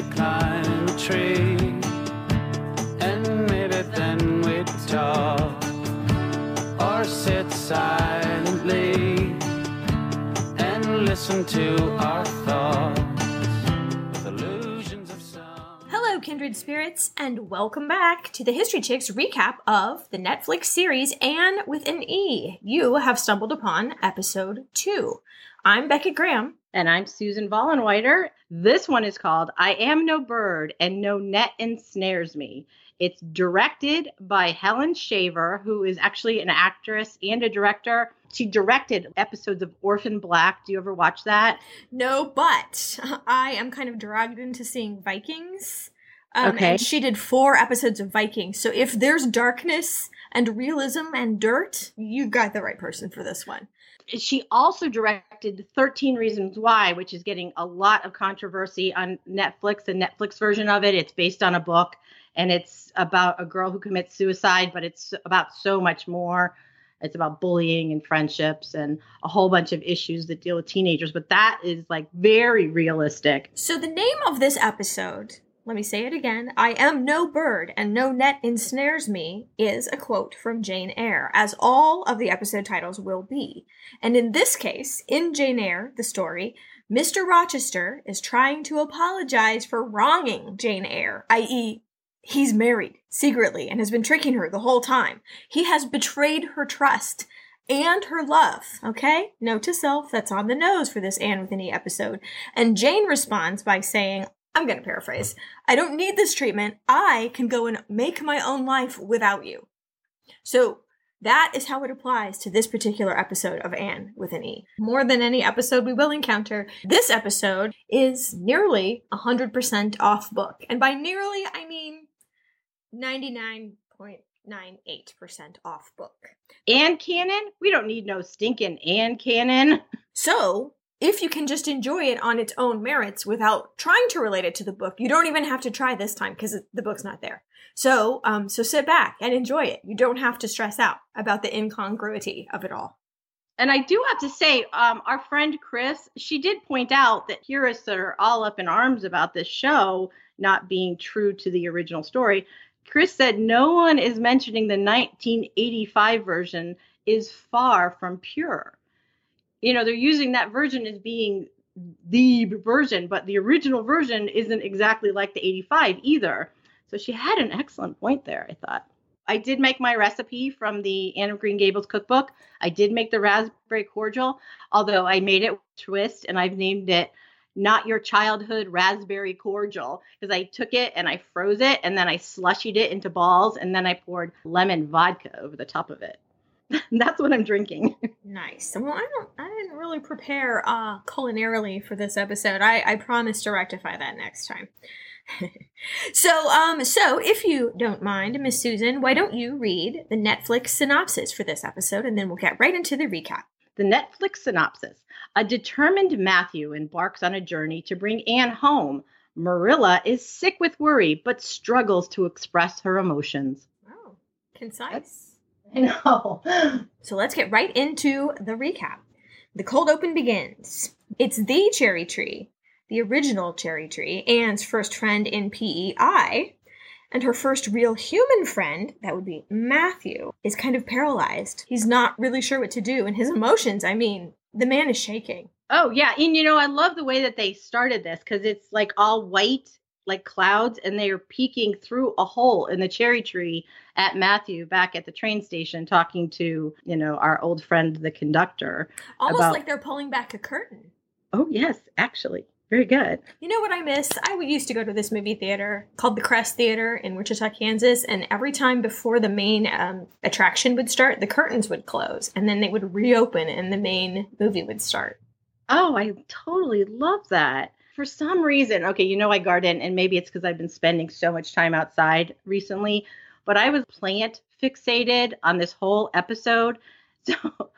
we climb a tree. And maybe then we'd talk or sit silently and listen to our thoughts illusions of sound. Hello, kindred spirits, and welcome back to the History Chicks recap of the Netflix series Anne with an E. You have stumbled upon episode two. I'm Beckett Graham. And I'm Susan Vollenweider. This one is called I Am No Bird and No Net Ensnares Me. It's directed by Helen Shaver, who is actually an actress and a director. She directed episodes of Orphan Black. Do you ever watch that? No, but I am kind of dragged into seeing Vikings. Um, Okay. And she did four episodes of Vikings. So if there's darkness and realism and dirt, you got the right person for this one. She also directed 13 Reasons Why, which is getting a lot of controversy on Netflix, the Netflix version of it. It's based on a book and it's about a girl who commits suicide, but it's about so much more. It's about bullying and friendships and a whole bunch of issues that deal with teenagers, but that is like very realistic. So the name of this episode, let me say it again, I am no bird and no net ensnares me, is a quote from Jane Eyre, as all of the episode titles will be. And in this case, in Jane Eyre, the story, Mr. Rochester is trying to apologize for wronging Jane Eyre, i.e., he's married secretly and has been tricking her the whole time. He has betrayed her trust and her love. Okay? Note to self, that's on the nose for this Anne with an E episode. And Jane responds by saying, I'm going to paraphrase, I don't need this treatment. I can go and make my own life without you. So that is how it applies to this particular episode of Anne with an E. More than any episode we will encounter, this episode is nearly 100% off book. And by nearly, I mean 99.98% off book. And canon? We don't need no stinking Anne canon. So, if you can just enjoy it on its own merits without trying to relate it to the book, you don't even have to try this time because the book's not there. So, um, so sit back and enjoy it. You don't have to stress out about the incongruity of it all. And I do have to say, um, our friend Chris, she did point out that heroes that are all up in arms about this show not being true to the original story. Chris said no one is mentioning the 1985 version is far from pure. You know, they're using that version as being the version, but the original version isn't exactly like the 85 either. So she had an excellent point there, I thought. I did make my recipe from the Anne of Green Gables cookbook. I did make the raspberry cordial, although I made it twist and I've named it not your childhood raspberry cordial because I took it and I froze it and then I slushied it into balls and then I poured lemon vodka over the top of it. That's what I'm drinking. Nice. Well, I don't. I didn't really prepare uh, culinarily for this episode. I, I promise to rectify that next time. so, um, so if you don't mind, Miss Susan, why don't you read the Netflix synopsis for this episode, and then we'll get right into the recap. The Netflix synopsis A determined Matthew embarks on a journey to bring Anne home. Marilla is sick with worry but struggles to express her emotions. Oh, concise. I know. So let's get right into the recap. The cold open begins. It's the cherry tree, the original cherry tree, Anne's first friend in PEI, and her first real human friend, that would be Matthew, is kind of paralyzed. He's not really sure what to do, and his emotions, I mean, the man is shaking. Oh yeah, and you know I love the way that they started this because it's like all white, like clouds, and they are peeking through a hole in the cherry tree at Matthew back at the train station, talking to you know our old friend the conductor. Almost About- like they're pulling back a curtain. Oh yes, actually, very good. You know what I miss? I used to go to this movie theater called the Crest Theater in Wichita, Kansas, and every time before the main um, attraction would start, the curtains would close, and then they would reopen, and the main movie would start. Oh, I totally love that. For some reason, okay, you know I garden, and maybe it's because I've been spending so much time outside recently, but I was plant fixated on this whole episode. So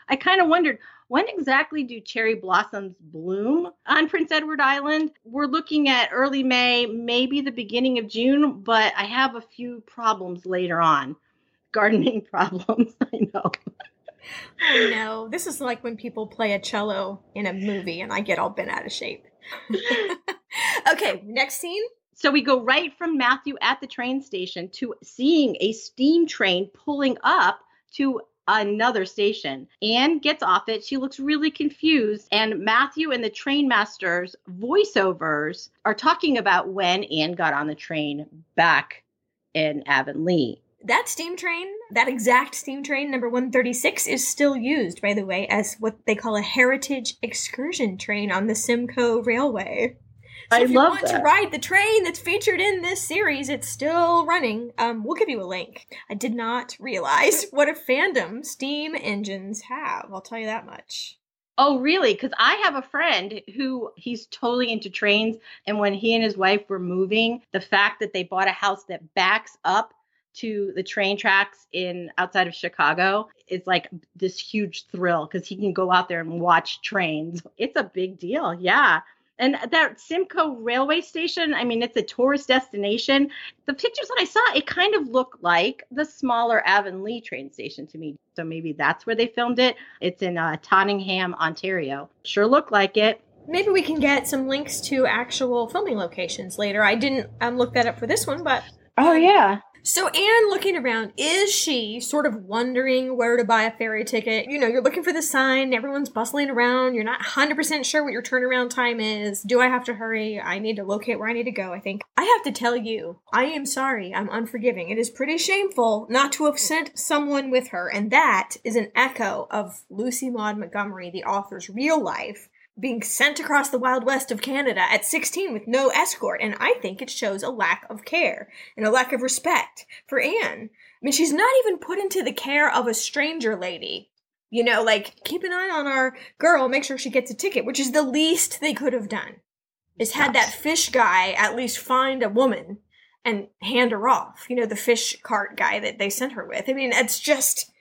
I kind of wondered when exactly do cherry blossoms bloom on Prince Edward Island? We're looking at early May, maybe the beginning of June, but I have a few problems later on. Gardening problems, I know. Oh no, this is like when people play a cello in a movie and I get all bent out of shape. okay, next scene. So we go right from Matthew at the train station to seeing a steam train pulling up to another station. Anne gets off it. She looks really confused. And Matthew and the train master's voiceovers are talking about when Anne got on the train back in Avonlea. That steam train, that exact steam train, number 136, is still used, by the way, as what they call a heritage excursion train on the Simcoe Railway. So I if you love want that. to ride the train that's featured in this series, it's still running. Um, we'll give you a link. I did not realize what a fandom steam engines have. I'll tell you that much. Oh, really? Because I have a friend who he's totally into trains. And when he and his wife were moving, the fact that they bought a house that backs up to the train tracks in outside of Chicago is like this huge thrill because he can go out there and watch trains. It's a big deal. Yeah. And that Simcoe railway station, I mean, it's a tourist destination. The pictures that I saw, it kind of looked like the smaller Avonlea train station to me. So maybe that's where they filmed it. It's in uh, Tottenham, Ontario. Sure looked like it. Maybe we can get some links to actual filming locations later. I didn't um, look that up for this one, but Oh, yeah. So Anne looking around, is she sort of wondering where to buy a ferry ticket? You know, you're looking for the sign, everyone's bustling around, you're not 100% sure what your turnaround time is. Do I have to hurry? I need to locate where I need to go, I think. I have to tell you, I am sorry, I'm unforgiving. It is pretty shameful not to have sent someone with her, and that is an echo of Lucy Maud Montgomery, the author's real life being sent across the wild west of Canada at 16 with no escort, and I think it shows a lack of care and a lack of respect for Anne. I mean, she's not even put into the care of a stranger lady. You know, like, keep an eye on our girl, make sure she gets a ticket, which is the least they could have done. Is had that fish guy at least find a woman and hand her off. You know, the fish cart guy that they sent her with. I mean, it's just.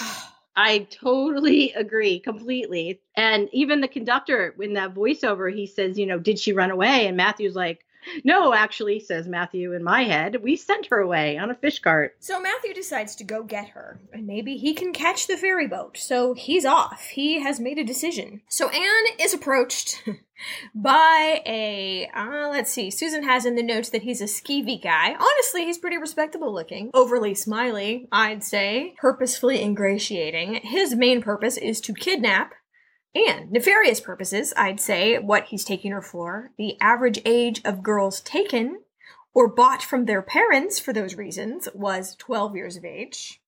I totally agree completely. And even the conductor in that voiceover, he says, you know, did she run away? And Matthew's like, no, actually, says Matthew in my head, we sent her away on a fish cart. So Matthew decides to go get her, and maybe he can catch the ferry boat. So he's off. He has made a decision. So Anne is approached by a, uh, let's see, Susan has in the notes that he's a skeevy guy. Honestly, he's pretty respectable looking. Overly smiley, I'd say. Purposefully ingratiating. His main purpose is to kidnap and nefarious purposes, I'd say, what he's taking her for. The average age of girls taken or bought from their parents for those reasons was 12 years of age.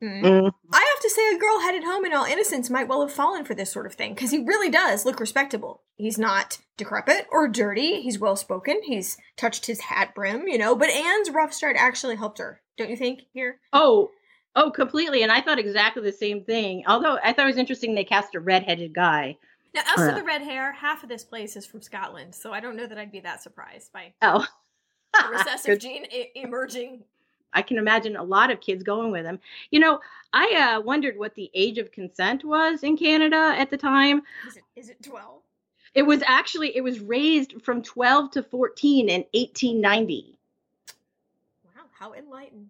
Hmm. Mm. I have to say, a girl headed home in all innocence might well have fallen for this sort of thing, because he really does look respectable. He's not decrepit or dirty, he's well spoken, he's touched his hat brim, you know, but Anne's rough start actually helped her, don't you think, here? Oh, oh, completely. And I thought exactly the same thing. Although I thought it was interesting they cast a redheaded guy. Now, as Yeah. for the red hair, half of this place is from Scotland, so I don't know that I'd be that surprised by Oh. the recessive gene I- emerging. I can imagine a lot of kids going with him. You know, I uh, wondered what the age of consent was in Canada at the time. Is it, is it 12? It was actually it was raised from 12 to 14 in 1890. Wow, how enlightened.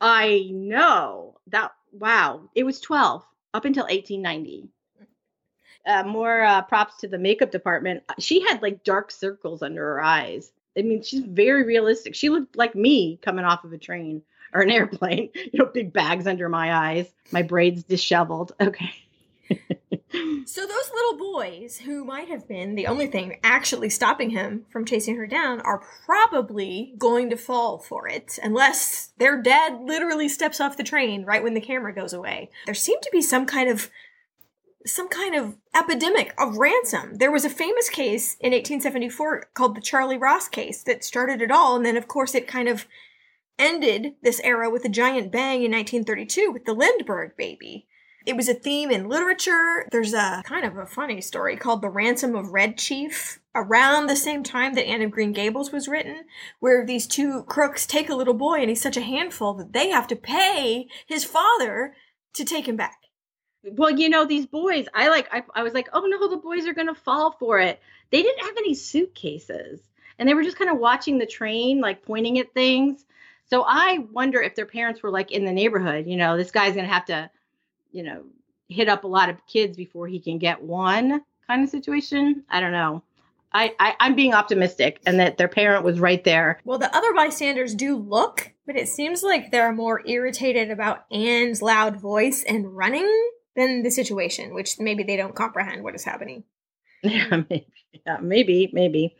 I know that. Wow, it was 12 up until 1890. Uh, more uh, props to the makeup department. She had like dark circles under her eyes. I mean, she's very realistic. She looked like me coming off of a train or an airplane. You know, big bags under my eyes, my braids disheveled. Okay. So those little boys who might have been the only thing actually stopping him from chasing her down are probably going to fall for it unless their dad literally steps off the train right when the camera goes away. There seemed to be some kind of some kind of epidemic of ransom. There was a famous case in 1874 called the Charlie Ross case that started it all and then of course it kind of ended this era with a giant bang in 1932 with the Lindbergh baby. It was a theme in literature. There's a kind of a funny story called The Ransom of Red Chief around the same time that Anne of Green Gables was written, where these two crooks take a little boy and he's such a handful that they have to pay his father to take him back. Well, you know, these boys, I like, I, I was like, oh no, the boys are going to fall for it. They didn't have any suitcases and they were just kind of watching the train, like pointing at things. So I wonder if their parents were like in the neighborhood, you know, this guy's going to have to, you know, hit up a lot of kids before he can get one kind of situation. I don't know. I, I I'm being optimistic, and that their parent was right there. Well, the other bystanders do look, but it seems like they're more irritated about Anne's loud voice and running than the situation, which maybe they don't comprehend what is happening. Yeah, maybe. Yeah, maybe, maybe.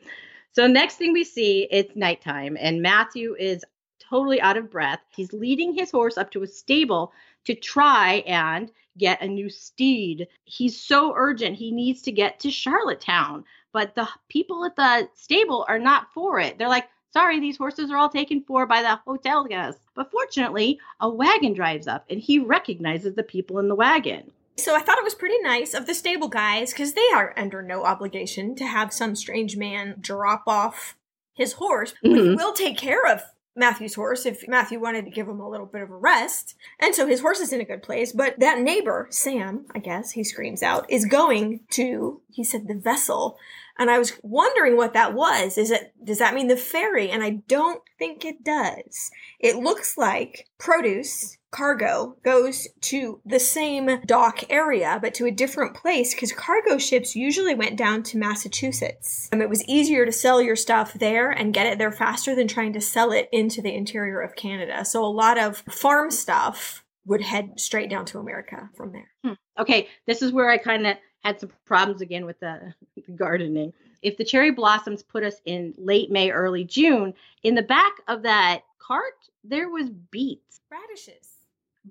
So next thing we see, it's nighttime, and Matthew is totally out of breath. He's leading his horse up to a stable to try and get a new steed. He's so urgent. He needs to get to Charlottetown, but the people at the stable are not for it. They're like, sorry, these horses are all taken for by the hotel guests. But fortunately, a wagon drives up and he recognizes the people in the wagon. So I thought it was pretty nice of the stable guys because they are under no obligation to have some strange man drop off his horse. Mm-hmm. We will take care of Matthew's horse if Matthew wanted to give him a little bit of a rest. And so his horse is in a good place. But that neighbor, Sam, I guess he screams out, is going to, he said, the vessel and I was wondering what that was. Is it, does that mean the ferry? And I don't think it does. It looks like produce cargo goes to the same dock area, but to a different place because cargo ships usually went down to Massachusetts. Um, it was easier to sell your stuff there and get it there faster than trying to sell it into the interior of Canada. So a lot of farm stuff would head straight down to America from there. Hmm. Okay, this is where I kind of had some problems again with the, the gardening. If the cherry blossoms put us in late May, early June, in the back of that cart, there was beets. Radishes.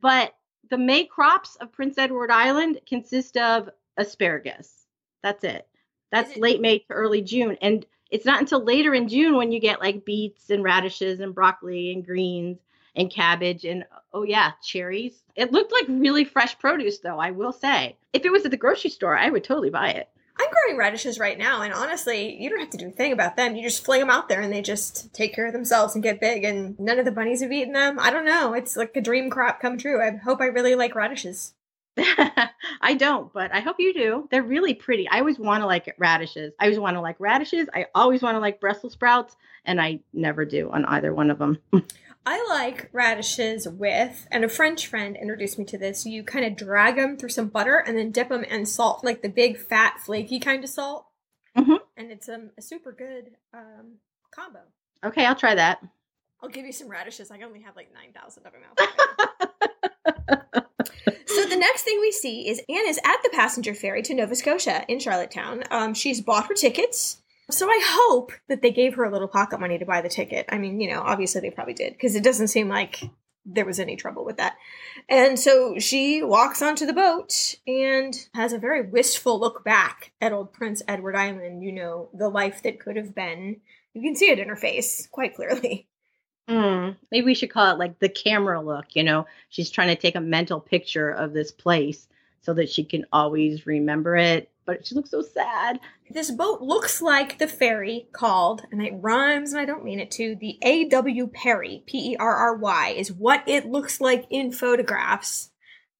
But the May crops of Prince Edward Island consist of asparagus. That's it. That's it- late May to early June. And it's not until later in June when you get like beets and radishes and broccoli and greens and cabbage and oh yeah, cherries. It looked like really fresh produce though, I will say. If it was at the grocery store, I would totally buy it. I'm growing radishes right now, and honestly, you don't have to do a thing about them. You just fling them out there, and they just take care of themselves and get big. And none of the bunnies have eaten them. I don't know. It's like a dream crop come true. I hope I really like radishes. I don't, but I hope you do. They're really pretty. I always want to like radishes. I always want to like radishes. I always want to like Brussels sprouts, and I never do on either one of them. I like radishes with, and a French friend introduced me to this. You kind of drag them through some butter and then dip them in salt, like the big, fat, flaky kind of salt. Mm-hmm. And it's um, a super good um, combo. Okay, I'll try that. I'll give you some radishes. I only have like 9,000 of them out. so the next thing we see is Anne is at the passenger ferry to Nova Scotia in Charlottetown. Um, she's bought her tickets. So I hope that they gave her a little pocket money to buy the ticket. I mean, you know, obviously they probably did because it doesn't seem like there was any trouble with that. And so she walks onto the boat and has a very wistful look back at old Prince Edward Island, you know, the life that could have been. You can see it in her face quite clearly. Mm, maybe we should call it like the camera look, you know. She's trying to take a mental picture of this place so that she can always remember it but she looks so sad. This boat looks like the ferry called, and it rhymes and I don't mean it to, the A.W. Perry, P E R R Y, is what it looks like in photographs.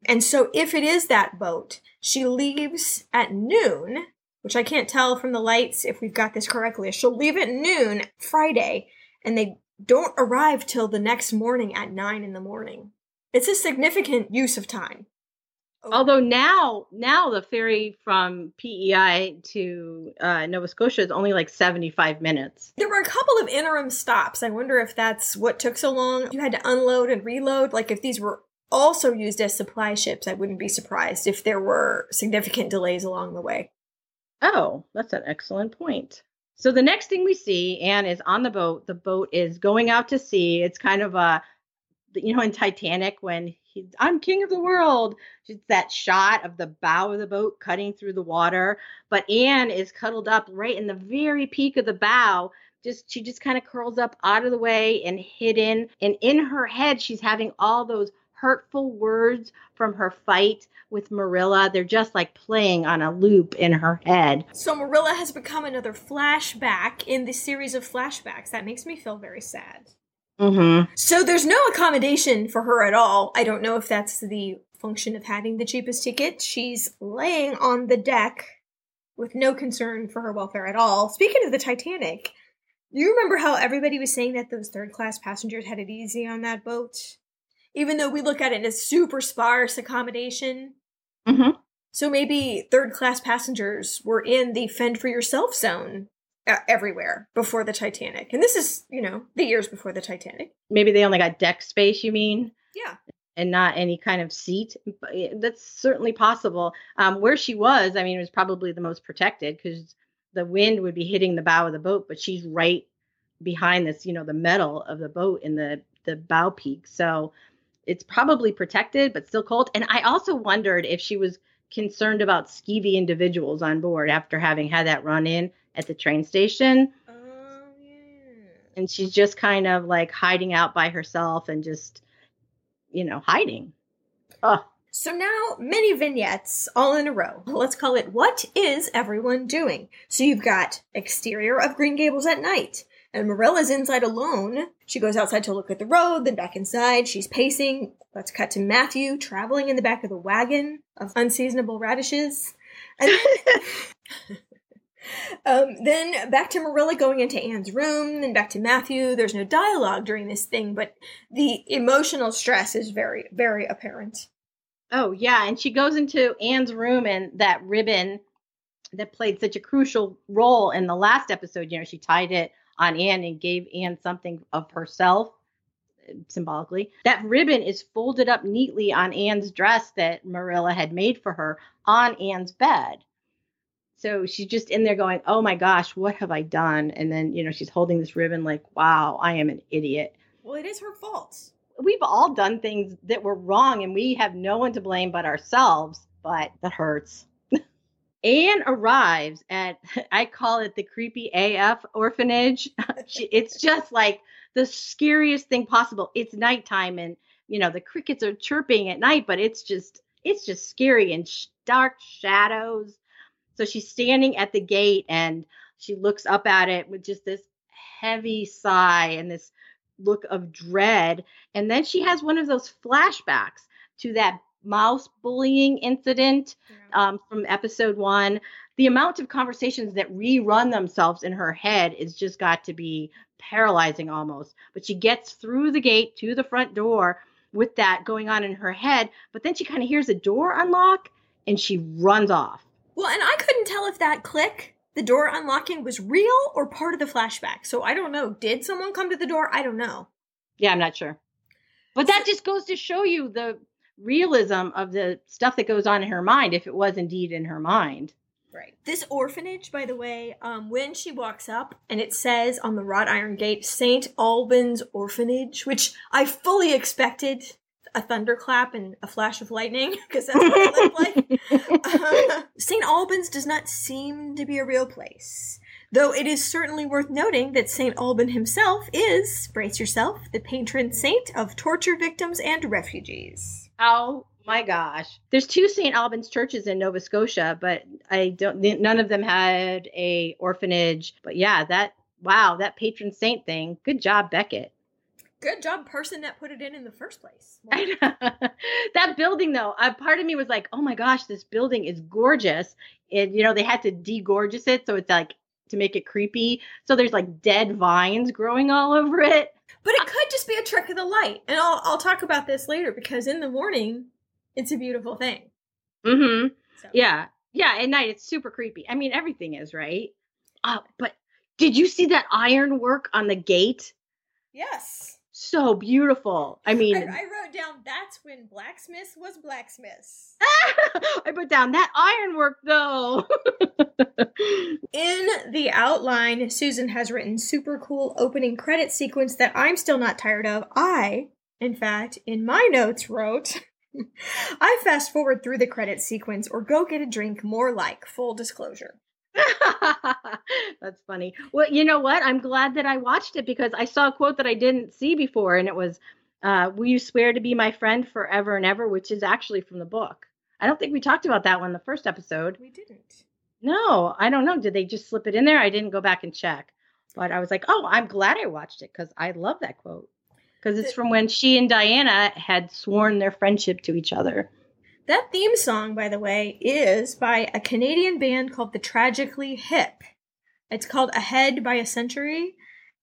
And so if it is that boat, she leaves at noon, which I can't tell from the lights if we've got this correctly. She'll leave at noon Friday, and they don't arrive till the next morning at nine in the morning. It's a significant use of time. Although now, now the ferry from PEI to uh, Nova Scotia is only like 75 minutes. There were a couple of interim stops. I wonder if that's what took so long. You had to unload and reload. Like if these were also used as supply ships, I wouldn't be surprised if there were significant delays along the way. Oh, that's an excellent point. So the next thing we see, Anne is on the boat. The boat is going out to sea. It's kind of a, you know, in Titanic when I'm king of the world. It's that shot of the bow of the boat cutting through the water. But Anne is cuddled up right in the very peak of the bow. Just she just kind of curls up out of the way and hidden. And in her head, she's having all those hurtful words from her fight with Marilla. They're just like playing on a loop in her head. So Marilla has become another flashback in the series of flashbacks. That makes me feel very sad. Mm-hmm. So there's no accommodation for her at all. I don't know if that's the function of having the cheapest ticket. She's laying on the deck with no concern for her welfare at all. Speaking of the Titanic, you remember how everybody was saying that those third class passengers had it easy on that boat? Even though we look at it as super sparse accommodation. Mm-hmm. So maybe third class passengers were in the fend for yourself zone everywhere before the Titanic. And this is, you know, the years before the Titanic. Maybe they only got deck space, you mean? Yeah. And not any kind of seat. That's certainly possible. Um, where she was, I mean, it was probably the most protected because the wind would be hitting the bow of the boat, but she's right behind this, you know, the metal of the boat in the the bow peak. So it's probably protected, but still cold. And I also wondered if she was concerned about skeevy individuals on board after having had that run in at the train station. Oh, yeah. And she's just kind of like hiding out by herself and just, you know, hiding. Oh, So now, many vignettes all in a row. Let's call it What is Everyone Doing? So you've got exterior of Green Gables at night. And Marilla's inside alone. She goes outside to look at the road, then back inside. She's pacing. Let's cut to Matthew traveling in the back of the wagon of unseasonable radishes. And um, then back to Marilla going into Anne's room, then back to Matthew. There's no dialogue during this thing, but the emotional stress is very, very apparent. Oh yeah, and she goes into Anne's room and that ribbon that played such a crucial role in the last episode, you know, she tied it on Anne and gave Anne something of herself symbolically. That ribbon is folded up neatly on Anne's dress that Marilla had made for her on Anne's bed. So she's just in there going, "Oh my gosh, what have I done?" And then, you know, she's holding this ribbon like, "Wow, I am an idiot." Well, it is her fault. we've all done things that were wrong and we have no one to blame but ourselves, but that hurts. Anne arrives at, I call it the creepy AF orphanage. It's just like the scariest thing possible. It's nighttime and, you know, the crickets are chirping at night, but it's just, it's just scary and sh- dark shadows. So she's standing at the gate and she looks up at it with just this heavy sigh and this look of dread. And then she has one of those flashbacks to that mouse bullying incident um, from episode one. The amount of conversations that rerun themselves in her head is just got to be paralyzing almost. But she gets through the gate to the front door with that going on in her head. But then she kind of hears a door unlock and she runs off. Well, and I couldn't tell if that click, the door unlocking, was real or part of the flashback. So I don't know. Did someone come to the door? I don't know. Yeah, I'm not sure. But that just goes to show you the realism of the stuff that goes on in her mind if it was indeed in her mind. Right. This orphanage, by the way, um, when she walks up and it says on the wrought iron gate, St. Albans Orphanage, which I fully expected a thunderclap and a flash of lightning, because that's what it looked like. Uh, St. Albans does not seem to be a real place. Though it is certainly worth noting that St. Alban himself is, brace yourself, the patron saint of torture victims and refugees. Oh my gosh. There's two St. Albans churches in Nova Scotia, but I don't none of them had a orphanage. But yeah, that wow, that patron saint thing. Good job, Beckett. Good job, person that put it in in the first place. That building though, a part of me was like, "Oh my gosh, this building is gorgeous." And you know, they had to degorgeous it so it's like to make it creepy. So there's like dead vines growing all over it. But it could just be a trick of the light. And I'll, I'll talk about this later because in the morning, it's a beautiful thing. Mhm. So. Yeah. Yeah, at night it's super creepy. I mean, everything is, right? Uh, but did you see that iron work on the gate? Yes. So beautiful. I I, mean, I wrote down that's when blacksmith was blacksmiths. I put down that ironwork though. In the outline, Susan has written super cool opening credit sequence that I'm still not tired of. I, in fact, in my notes wrote I fast forward through the credit sequence or go get a drink more like full disclosure. That's funny. Well, you know what? I'm glad that I watched it because I saw a quote that I didn't see before, and it was, uh, "Will you swear to be my friend forever and ever?" Which is actually from the book. I don't think we talked about that one the first episode. We didn't. No, I don't know. Did they just slip it in there? I didn't go back and check, but I was like, "Oh, I'm glad I watched it because I love that quote." Because it's from when she and Diana had sworn their friendship to each other. That theme song, by the way, is by a Canadian band called the Tragically Hip. It's called Ahead by a Century.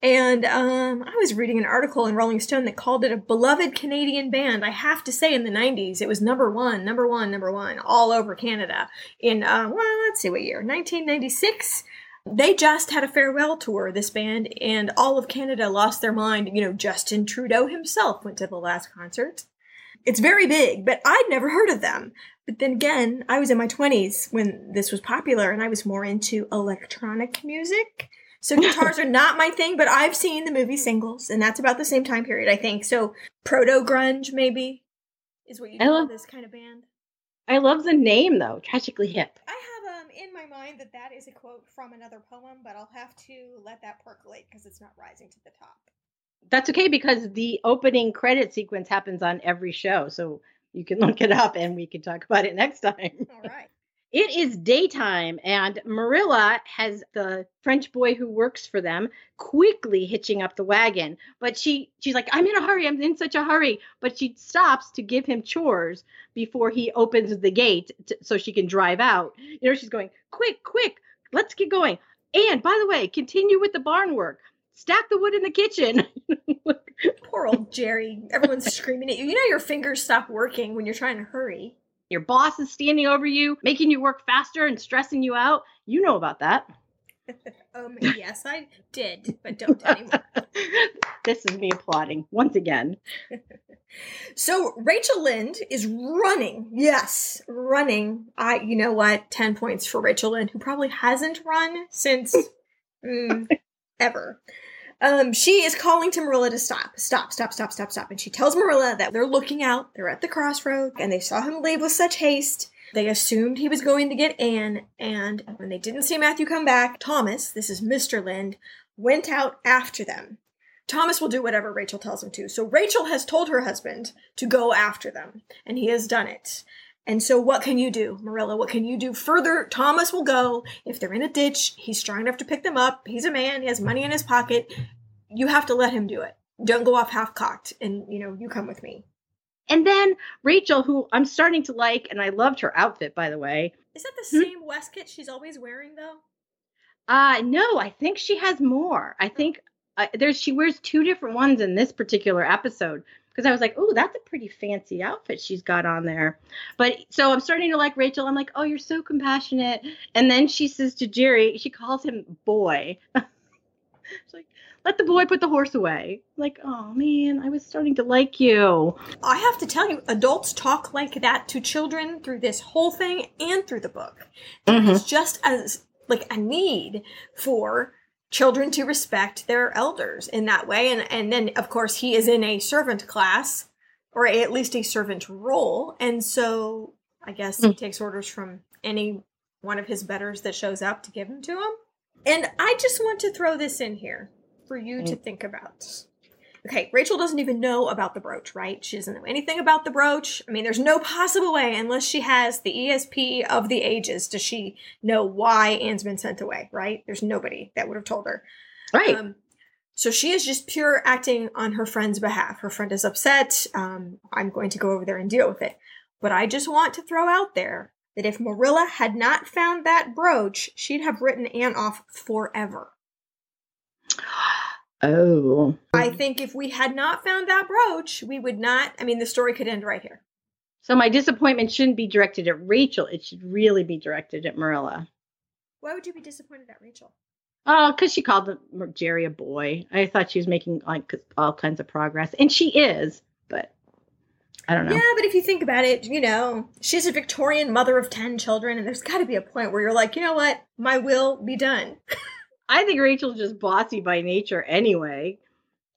And um, I was reading an article in Rolling Stone that called it a beloved Canadian band. I have to say, in the 90s, it was number one, number one, number one, all over Canada. In, uh, well, let's see what year, 1996. They just had a farewell tour, this band, and all of Canada lost their mind. You know, Justin Trudeau himself went to the last concert. It's very big, but I'd never heard of them. But then again, I was in my 20s when this was popular and I was more into electronic music. So guitars are not my thing, but I've seen the movie Singles, and that's about the same time period, I think. So proto grunge, maybe, is what you I call love- this kind of band. I love the name though, tragically hip. I have um in my mind that that is a quote from another poem, but I'll have to let that percolate because it's not rising to the top. That's okay because the opening credit sequence happens on every show, so you can look it up and we can talk about it next time. All right. It is daytime, and Marilla has the French boy who works for them quickly hitching up the wagon. But she she's like, I'm in a hurry, I'm in such a hurry. But she stops to give him chores before he opens the gate to, so she can drive out. You know, she's going, quick, quick, let's get going. And by the way, continue with the barn work. Stack the wood in the kitchen. Poor old Jerry. Everyone's screaming at you. You know your fingers stop working when you're trying to hurry. Your boss is standing over you, making you work faster and stressing you out. You know about that. Um, yes, I did, but don't anymore. this is me applauding once again. So Rachel Lynde is running. Yes, running. I, you know what? Ten points for Rachel Lynde, who probably hasn't run since mm, ever. Um, she is calling to Marilla to stop, stop, stop, stop, stop, stop, and she tells Marilla that they're looking out. They're at the crossroad, and they saw him leave with such haste. They assumed he was going to get Anne, and when they didn't see Matthew come back, Thomas, this is Mr. Lynde, went out after them. Thomas will do whatever Rachel tells him to. So Rachel has told her husband to go after them, and he has done it. And so what can you do, Marilla? What can you do further? Thomas will go. If they're in a ditch, he's strong enough to pick them up. He's a man, he has money in his pocket. You have to let him do it. Don't go off half cocked and you know, you come with me. And then Rachel, who I'm starting to like, and I loved her outfit, by the way. Is that the Hmm? same waistcoat she's always wearing though? Uh no, I think she has more. I think uh, there's she wears two different ones in this particular episode because I was like, "Oh, that's a pretty fancy outfit she's got on there." But so I'm starting to like Rachel. I'm like, "Oh, you're so compassionate." And then she says to Jerry, she calls him boy. She's like, "Let the boy put the horse away." Like, "Oh man, I was starting to like you." I have to tell you, adults talk like that to children through this whole thing and through the book. Mm-hmm. It's just as like a need for children to respect their elders in that way. And and then of course he is in a servant class or a, at least a servant role. And so I guess he hmm. takes orders from any one of his betters that shows up to give them to him. And I just want to throw this in here for you to hmm. think about. Okay, Rachel doesn't even know about the brooch, right? She doesn't know anything about the brooch. I mean, there's no possible way, unless she has the ESP of the ages, does she know why Anne's been sent away, right? There's nobody that would have told her. Right. Um, so she is just pure acting on her friend's behalf. Her friend is upset. Um, I'm going to go over there and deal with it. But I just want to throw out there that if Marilla had not found that brooch, she'd have written Anne off forever. Oh. I think if we had not found that brooch, we would not. I mean, the story could end right here. So my disappointment shouldn't be directed at Rachel. It should really be directed at Marilla. Why would you be disappointed at Rachel? Uh, oh, because she called Jerry a boy. I thought she was making like all kinds of progress, and she is. But I don't know. Yeah, but if you think about it, you know, she's a Victorian mother of 10 children, and there's got to be a point where you're like, you know what? My will be done. I think Rachel's just bossy by nature anyway.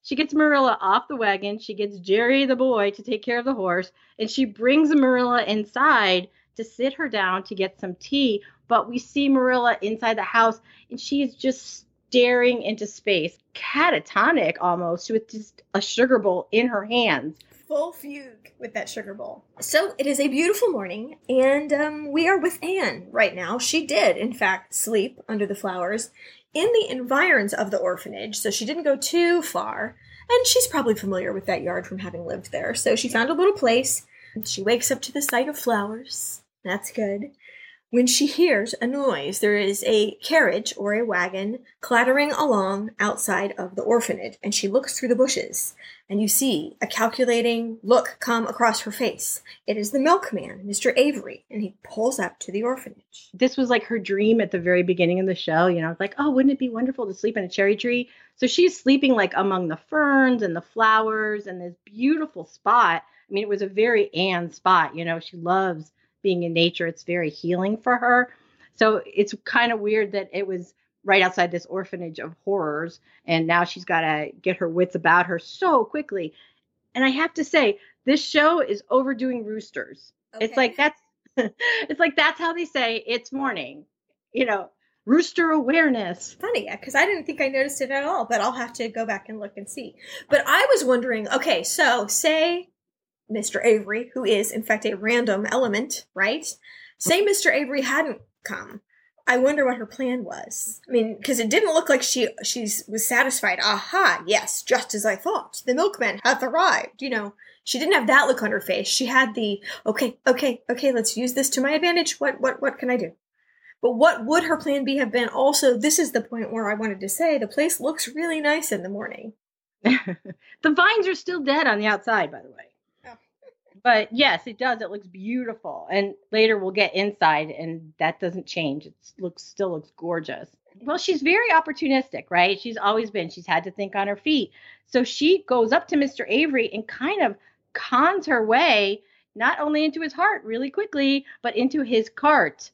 She gets Marilla off the wagon. She gets Jerry the boy to take care of the horse, and she brings Marilla inside to sit her down to get some tea. But we see Marilla inside the house, and she is just staring into space, catatonic almost, with just a sugar bowl in her hands. Full fugue with that sugar bowl. So it is a beautiful morning, and um, we are with Anne right now. She did, in fact, sleep under the flowers in the environs of the orphanage, so she didn't go too far. And she's probably familiar with that yard from having lived there. So she found a little place. She wakes up to the sight of flowers. That's good. When she hears a noise. There is a carriage or a wagon clattering along outside of the orphanage, and she looks through the bushes, and you see a calculating look come across her face. It is the milkman, Mr. Avery, and he pulls up to the orphanage. This was like her dream at the very beginning of the show. You know, like, oh, wouldn't it be wonderful to sleep in a cherry tree? So she's sleeping like among the ferns and the flowers and this beautiful spot. I mean, it was a very Anne spot. You know, she loves being in nature. It's very healing for her. So it's kind of weird that it was right outside this orphanage of horrors. And now she's got to get her wits about her so quickly. And I have to say, this show is overdoing roosters. Okay. It's like that's it's like that's how they say it's morning. You know, rooster awareness. Funny, because I didn't think I noticed it at all, but I'll have to go back and look and see. But I was wondering, okay, so say Mr. Avery, who is in fact a random element, right? Say Mr. Avery hadn't come. I wonder what her plan was. I mean, because it didn't look like she she was satisfied. Aha, yes, just as I thought. The milkman hath arrived. You know, she didn't have that look on her face. She had the okay, okay, okay. Let's use this to my advantage. What what what can I do? But what would her plan B have been? Also, this is the point where I wanted to say the place looks really nice in the morning. the vines are still dead on the outside, by the way but yes, it does. It looks beautiful. And later we'll get inside, and that doesn't change. It looks still looks gorgeous. Well, she's very opportunistic, right? She's always been. She's had to think on her feet. So she goes up to Mr. Avery and kind of cons her way not only into his heart really quickly, but into his cart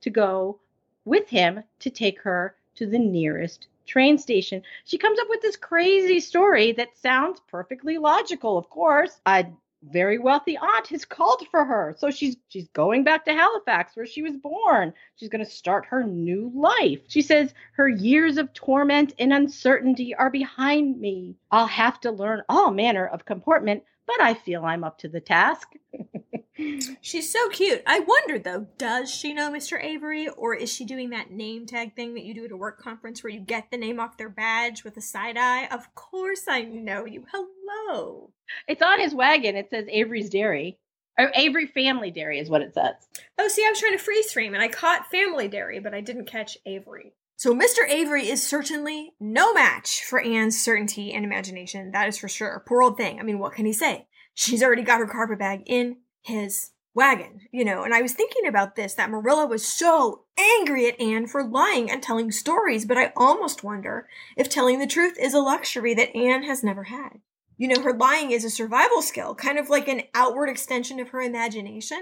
to go with him to take her to the nearest train station. She comes up with this crazy story that sounds perfectly logical, of course. A very wealthy aunt has called for her. So she's she's going back to Halifax where she was born. She's going to start her new life. She says her years of torment and uncertainty are behind me. I'll have to learn all manner of comportment, but I feel I'm up to the task. She's so cute. I wonder though, does she know Mr. Avery or is she doing that name tag thing that you do at a work conference where you get the name off their badge with a side eye? Of course I know you. Hello. It's on his wagon. It says Avery's Dairy. Or Avery Family Dairy is what it says. Oh, see, I was trying to freeze frame and I caught Family Dairy, but I didn't catch Avery. So Mr. Avery is certainly no match for Anne's certainty and imagination. That is for sure. Poor old thing. I mean, what can he say? She's already got her carpet bag in his wagon, you know. And I was thinking about this that Marilla was so angry at Anne for lying and telling stories, but I almost wonder if telling the truth is a luxury that Anne has never had. You know, her lying is a survival skill, kind of like an outward extension of her imagination.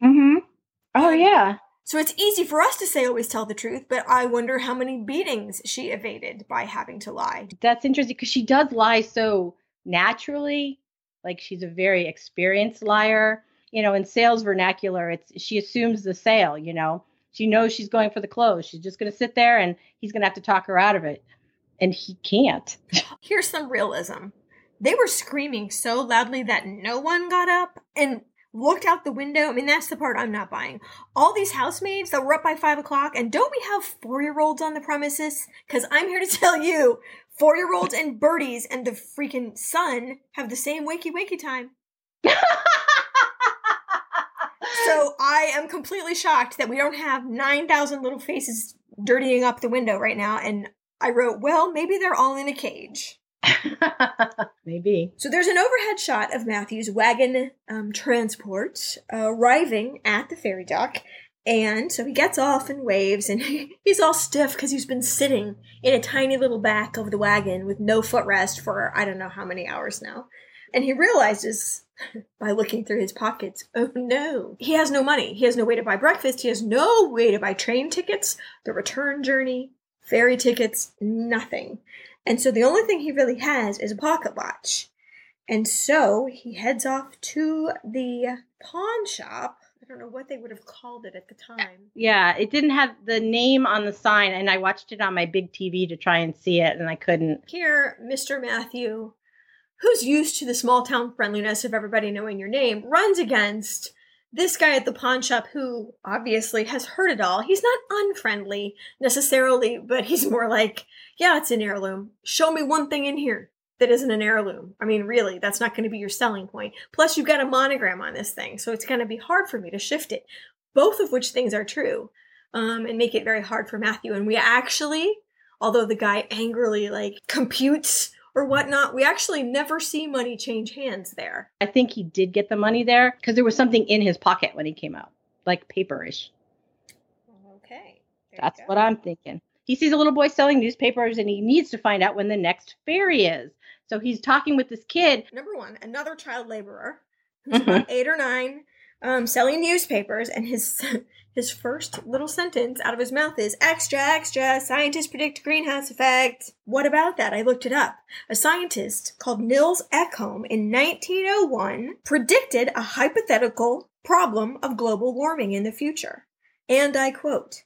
Mm-hmm. Oh yeah. So it's easy for us to say always tell the truth, but I wonder how many beatings she evaded by having to lie. That's interesting because she does lie so naturally like she's a very experienced liar. You know, in sales vernacular, it's she assumes the sale, you know. She knows she's going for the close. She's just going to sit there and he's going to have to talk her out of it. And he can't. Here's some realism. They were screaming so loudly that no one got up and looked out the window. I mean, that's the part I'm not buying. All these housemaids that were up by five o'clock, and don't we have four year olds on the premises? Because I'm here to tell you Four year olds and birdies and the freaking sun have the same wakey wakey time. so I am completely shocked that we don't have 9,000 little faces dirtying up the window right now. And I wrote, well, maybe they're all in a cage. Maybe. So there's an overhead shot of Matthew's wagon um, transport arriving at the ferry dock, and so he gets off and waves, and he's all stiff because he's been sitting in a tiny little back of the wagon with no footrest for I don't know how many hours now. And he realizes by looking through his pockets, oh no, he has no money. He has no way to buy breakfast. He has no way to buy train tickets, the return journey, ferry tickets, nothing. And so the only thing he really has is a pocket watch. And so he heads off to the pawn shop I don't know what they would have called it at the time. Yeah, it didn't have the name on the sign, and I watched it on my big TV to try and see it, and I couldn't. Here, Mr. Matthew, who's used to the small town friendliness of everybody knowing your name, runs against this guy at the pawn shop who obviously has heard it all. He's not unfriendly necessarily, but he's more like, yeah, it's an heirloom. Show me one thing in here that isn't an heirloom. I mean, really, that's not going to be your selling point. Plus, you've got a monogram on this thing, so it's going to be hard for me to shift it. both of which things are true, um, and make it very hard for Matthew. And we actually, although the guy angrily like computes or whatnot, we actually never see money change hands there. I think he did get the money there because there was something in his pocket when he came out, like paperish. Okay. That's what I'm thinking. He sees a little boy selling newspapers and he needs to find out when the next ferry is. So he's talking with this kid. Number one, another child laborer who's mm-hmm. about eight or nine, um, selling newspapers, and his his first little sentence out of his mouth is extra, extra, scientists predict greenhouse effect. What about that? I looked it up. A scientist called Nils Ekholm in 1901 predicted a hypothetical problem of global warming in the future. And I quote,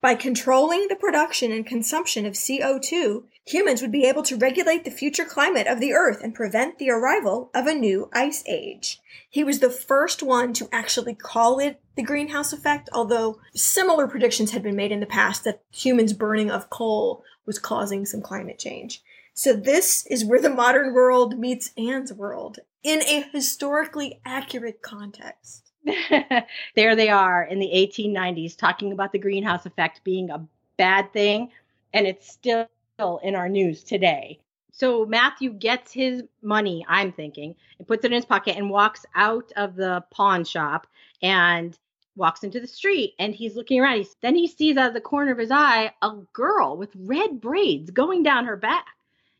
by controlling the production and consumption of CO2, humans would be able to regulate the future climate of the Earth and prevent the arrival of a new ice age. He was the first one to actually call it the greenhouse effect, although similar predictions had been made in the past that humans' burning of coal was causing some climate change. So this is where the modern world meets Anne's world in a historically accurate context. there they are in the 1890s talking about the greenhouse effect being a bad thing, and it's still in our news today. So Matthew gets his money, I'm thinking, and puts it in his pocket and walks out of the pawn shop and walks into the street and he's looking around. He's, then he sees out of the corner of his eye a girl with red braids going down her back.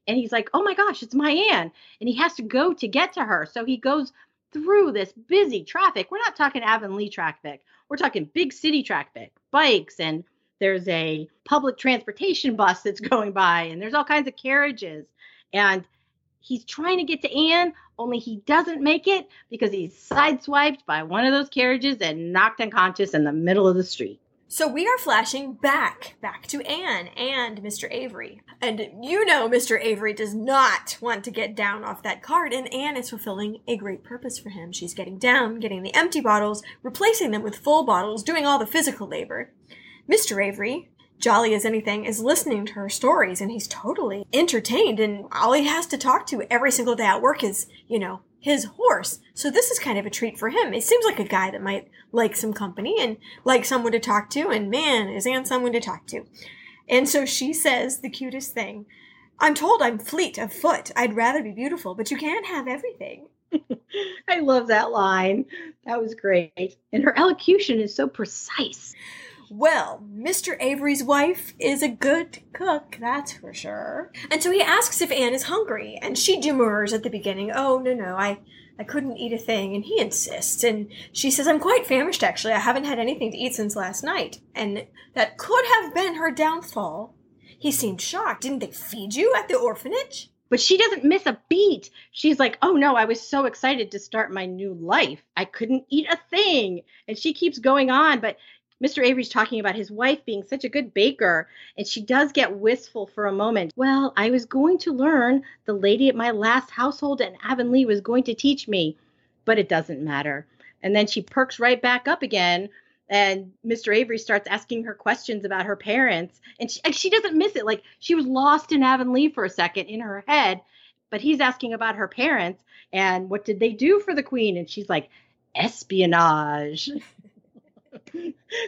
And he's like, oh my gosh, it's my Anne. And he has to go to get to her. So he goes through this busy traffic. We're not talking Avonlea traffic. We're talking big city traffic, bikes, and there's a public transportation bus that's going by, and there's all kinds of carriages. And he's trying to get to Anne, only he doesn't make it because he's sideswiped by one of those carriages and knocked unconscious in the middle of the street. So we are flashing back, back to Anne and Mr. Avery. And you know Mr. Avery does not want to get down off that cart, and Anne is fulfilling a great purpose for him. She's getting down, getting the empty bottles, replacing them with full bottles, doing all the physical labor. Mr. Avery, jolly as anything, is listening to her stories, and he's totally entertained, and all he has to talk to every single day at work is, you know, his horse. So this is kind of a treat for him. It seems like a guy that might like some company and like someone to talk to, and man, is Anne someone to talk to. And so she says the cutest thing. I'm told I'm fleet of foot. I'd rather be beautiful, but you can't have everything. I love that line. That was great. And her elocution is so precise. Well, Mr. Avery's wife is a good cook, that's for sure. And so he asks if Anne is hungry, and she demurs at the beginning. Oh, no, no, I, I couldn't eat a thing. And he insists, and she says, I'm quite famished, actually. I haven't had anything to eat since last night. And that could have been her downfall. He seemed shocked. Didn't they feed you at the orphanage? But she doesn't miss a beat. She's like, Oh no, I was so excited to start my new life. I couldn't eat a thing. And she keeps going on, but Mr. Avery's talking about his wife being such a good baker, and she does get wistful for a moment. Well, I was going to learn. The lady at my last household in Avonlea was going to teach me, but it doesn't matter. And then she perks right back up again, and Mr. Avery starts asking her questions about her parents, and she, and she doesn't miss it. Like she was lost in Avonlea for a second in her head, but he's asking about her parents and what did they do for the queen, and she's like, espionage.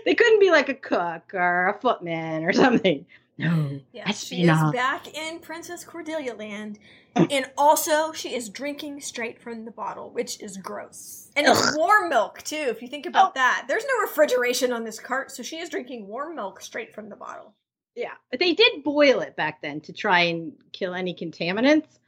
they couldn't be like a cook or a footman or something. No. Yeah, she is back in Princess Cordelia land. and also, she is drinking straight from the bottle, which is gross. And it's warm milk, too, if you think about oh. that. There's no refrigeration on this cart, so she is drinking warm milk straight from the bottle. Yeah, but they did boil it back then to try and kill any contaminants.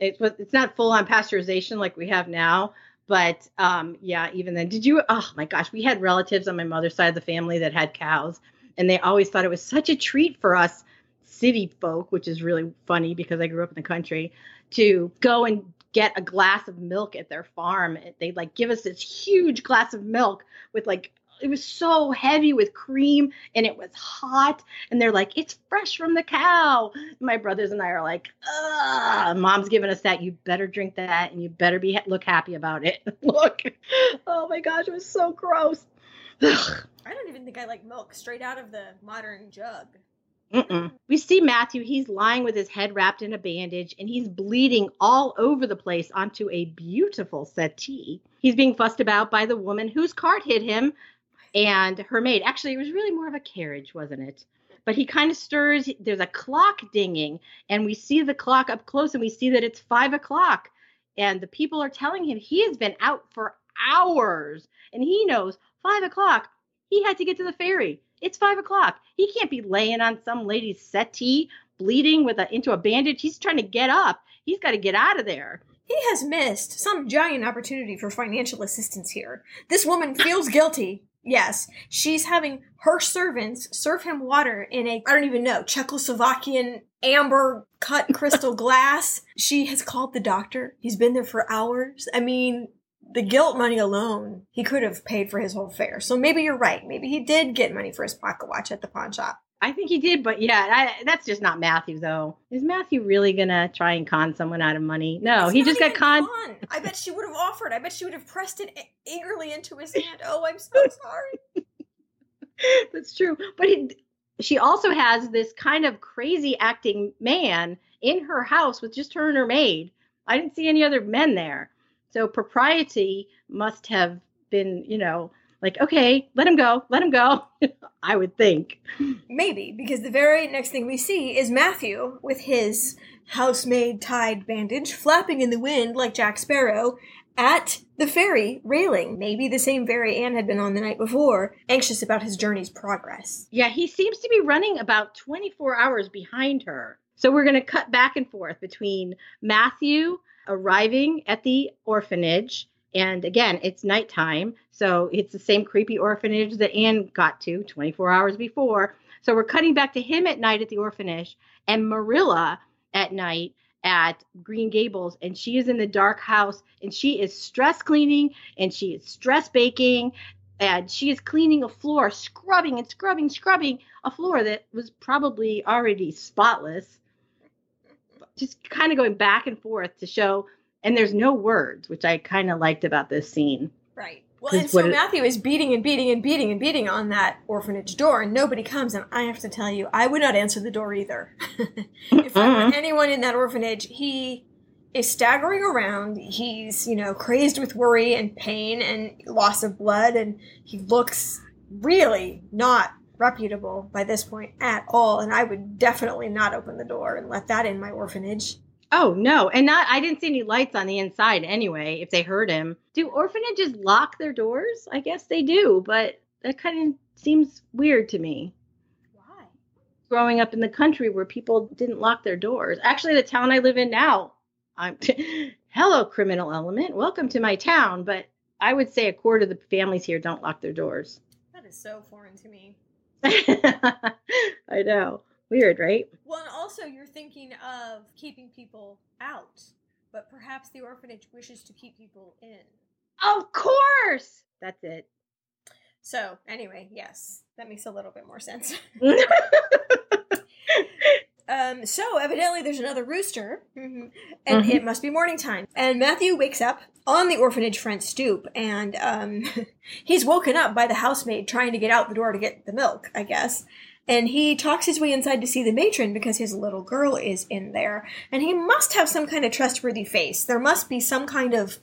It was, it's not full on pasteurization like we have now, but um, yeah, even then, did you? Oh my gosh, we had relatives on my mother's side of the family that had cows, and they always thought it was such a treat for us city folk, which is really funny because I grew up in the country, to go and get a glass of milk at their farm. They'd like give us this huge glass of milk with like it was so heavy with cream and it was hot. And they're like it's fresh from the cow. My brothers and i are like Ugh. mom's giving us that. You better drink that and you better be look happy about it. Look. Oh my gosh it was so gross. I don't even think i like milk straight out of the modern jug. Mm-mm. We see Matthew, he's lying with his head wrapped in a bandage and he's bleeding all over the place onto a beautiful settee. He's being fussed about by the woman whose cart hit him, and her maid. Actually, it was really more of a carriage, wasn't it? But he kind of stirs. There's a clock dinging, and we see the clock up close, and we see that it's five o'clock. And the people are telling him he has been out for hours, and he knows five o'clock. He had to get to the ferry. It's five o'clock. He can't be laying on some lady's settee, bleeding with a into a bandage. He's trying to get up. He's got to get out of there. He has missed some giant opportunity for financial assistance here. This woman feels guilty. Yes, she's having her servants serve him water in a, I don't even know, Czechoslovakian amber cut crystal glass. She has called the doctor. He's been there for hours. I mean, the guilt money alone, he could have paid for his whole fare. So maybe you're right. Maybe he did get money for his pocket watch at the pawn shop. I think he did, but yeah, I, that's just not Matthew, though. Is Matthew really gonna try and con someone out of money? No, It's he just got conned. con. I bet she would have offered. I bet she would have pressed it eagerly into his hand. Oh, I'm so sorry. That's true. But he, she also has this kind of crazy acting man in her house with just her and her maid. I didn't see any other men there. So propriety must have been, you know, like, okay, let him go, let him go. I would think. Maybe, because the very next thing we see is Matthew with his housemaid tied bandage flapping in the wind like Jack Sparrow at the ferry railing. Maybe the same ferry Anne had been on the night before, anxious about his journey's progress. Yeah, he seems to be running about 24 hours behind her. So we're going to cut back and forth between Matthew arriving at the orphanage. And again, it's nighttime. So it's the same creepy orphanage that Anne got to 24 hours before. So we're cutting back to him at night at the orphanage and Marilla at night at Green Gables. And she is in the dark house and she is stress cleaning and she is stress baking and she is cleaning a floor, scrubbing and scrubbing, scrubbing a floor that was probably already spotless. Just kind of going back and forth to show, and there's no words, which I kind of liked about this scene. Right. Well, and so it- Matthew is beating and beating and beating and beating on that orphanage door, and nobody comes. And I have to tell you, I would not answer the door either. if I were Mhm. anyone in that orphanage, he is staggering around. He's, you know, crazed with worry and pain and loss of blood, and he looks really not reputable by this point at all. And I would definitely not open the door and let that in my orphanage. Oh no, and not I didn't see any lights on the inside anyway. If they heard him, do orphanages lock their doors? I guess they do, but that kind of seems weird to me. Why? growing up in the country where people didn't lock their doors. Actually, the town I live in now, I'm hello criminal element, welcome to my town, but I would say a quarter of the families here don't lock their doors. That is so foreign to me. I know. Weird, right? Well, and also you're thinking of keeping people out, but perhaps the orphanage wishes to keep people in. Of course. That's it. So, anyway, yes, that makes a little bit more sense. Um, so evidently there's another rooster, mhm, and Mhm. it must be morning time. And Matthew wakes up on the orphanage front stoop, and um, he's woken up by the housemaid trying to get out the door to get the milk, I guess. And he talks his way inside to see the matron because his little girl is in there, and he must have some kind of trustworthy face. There must be some kind of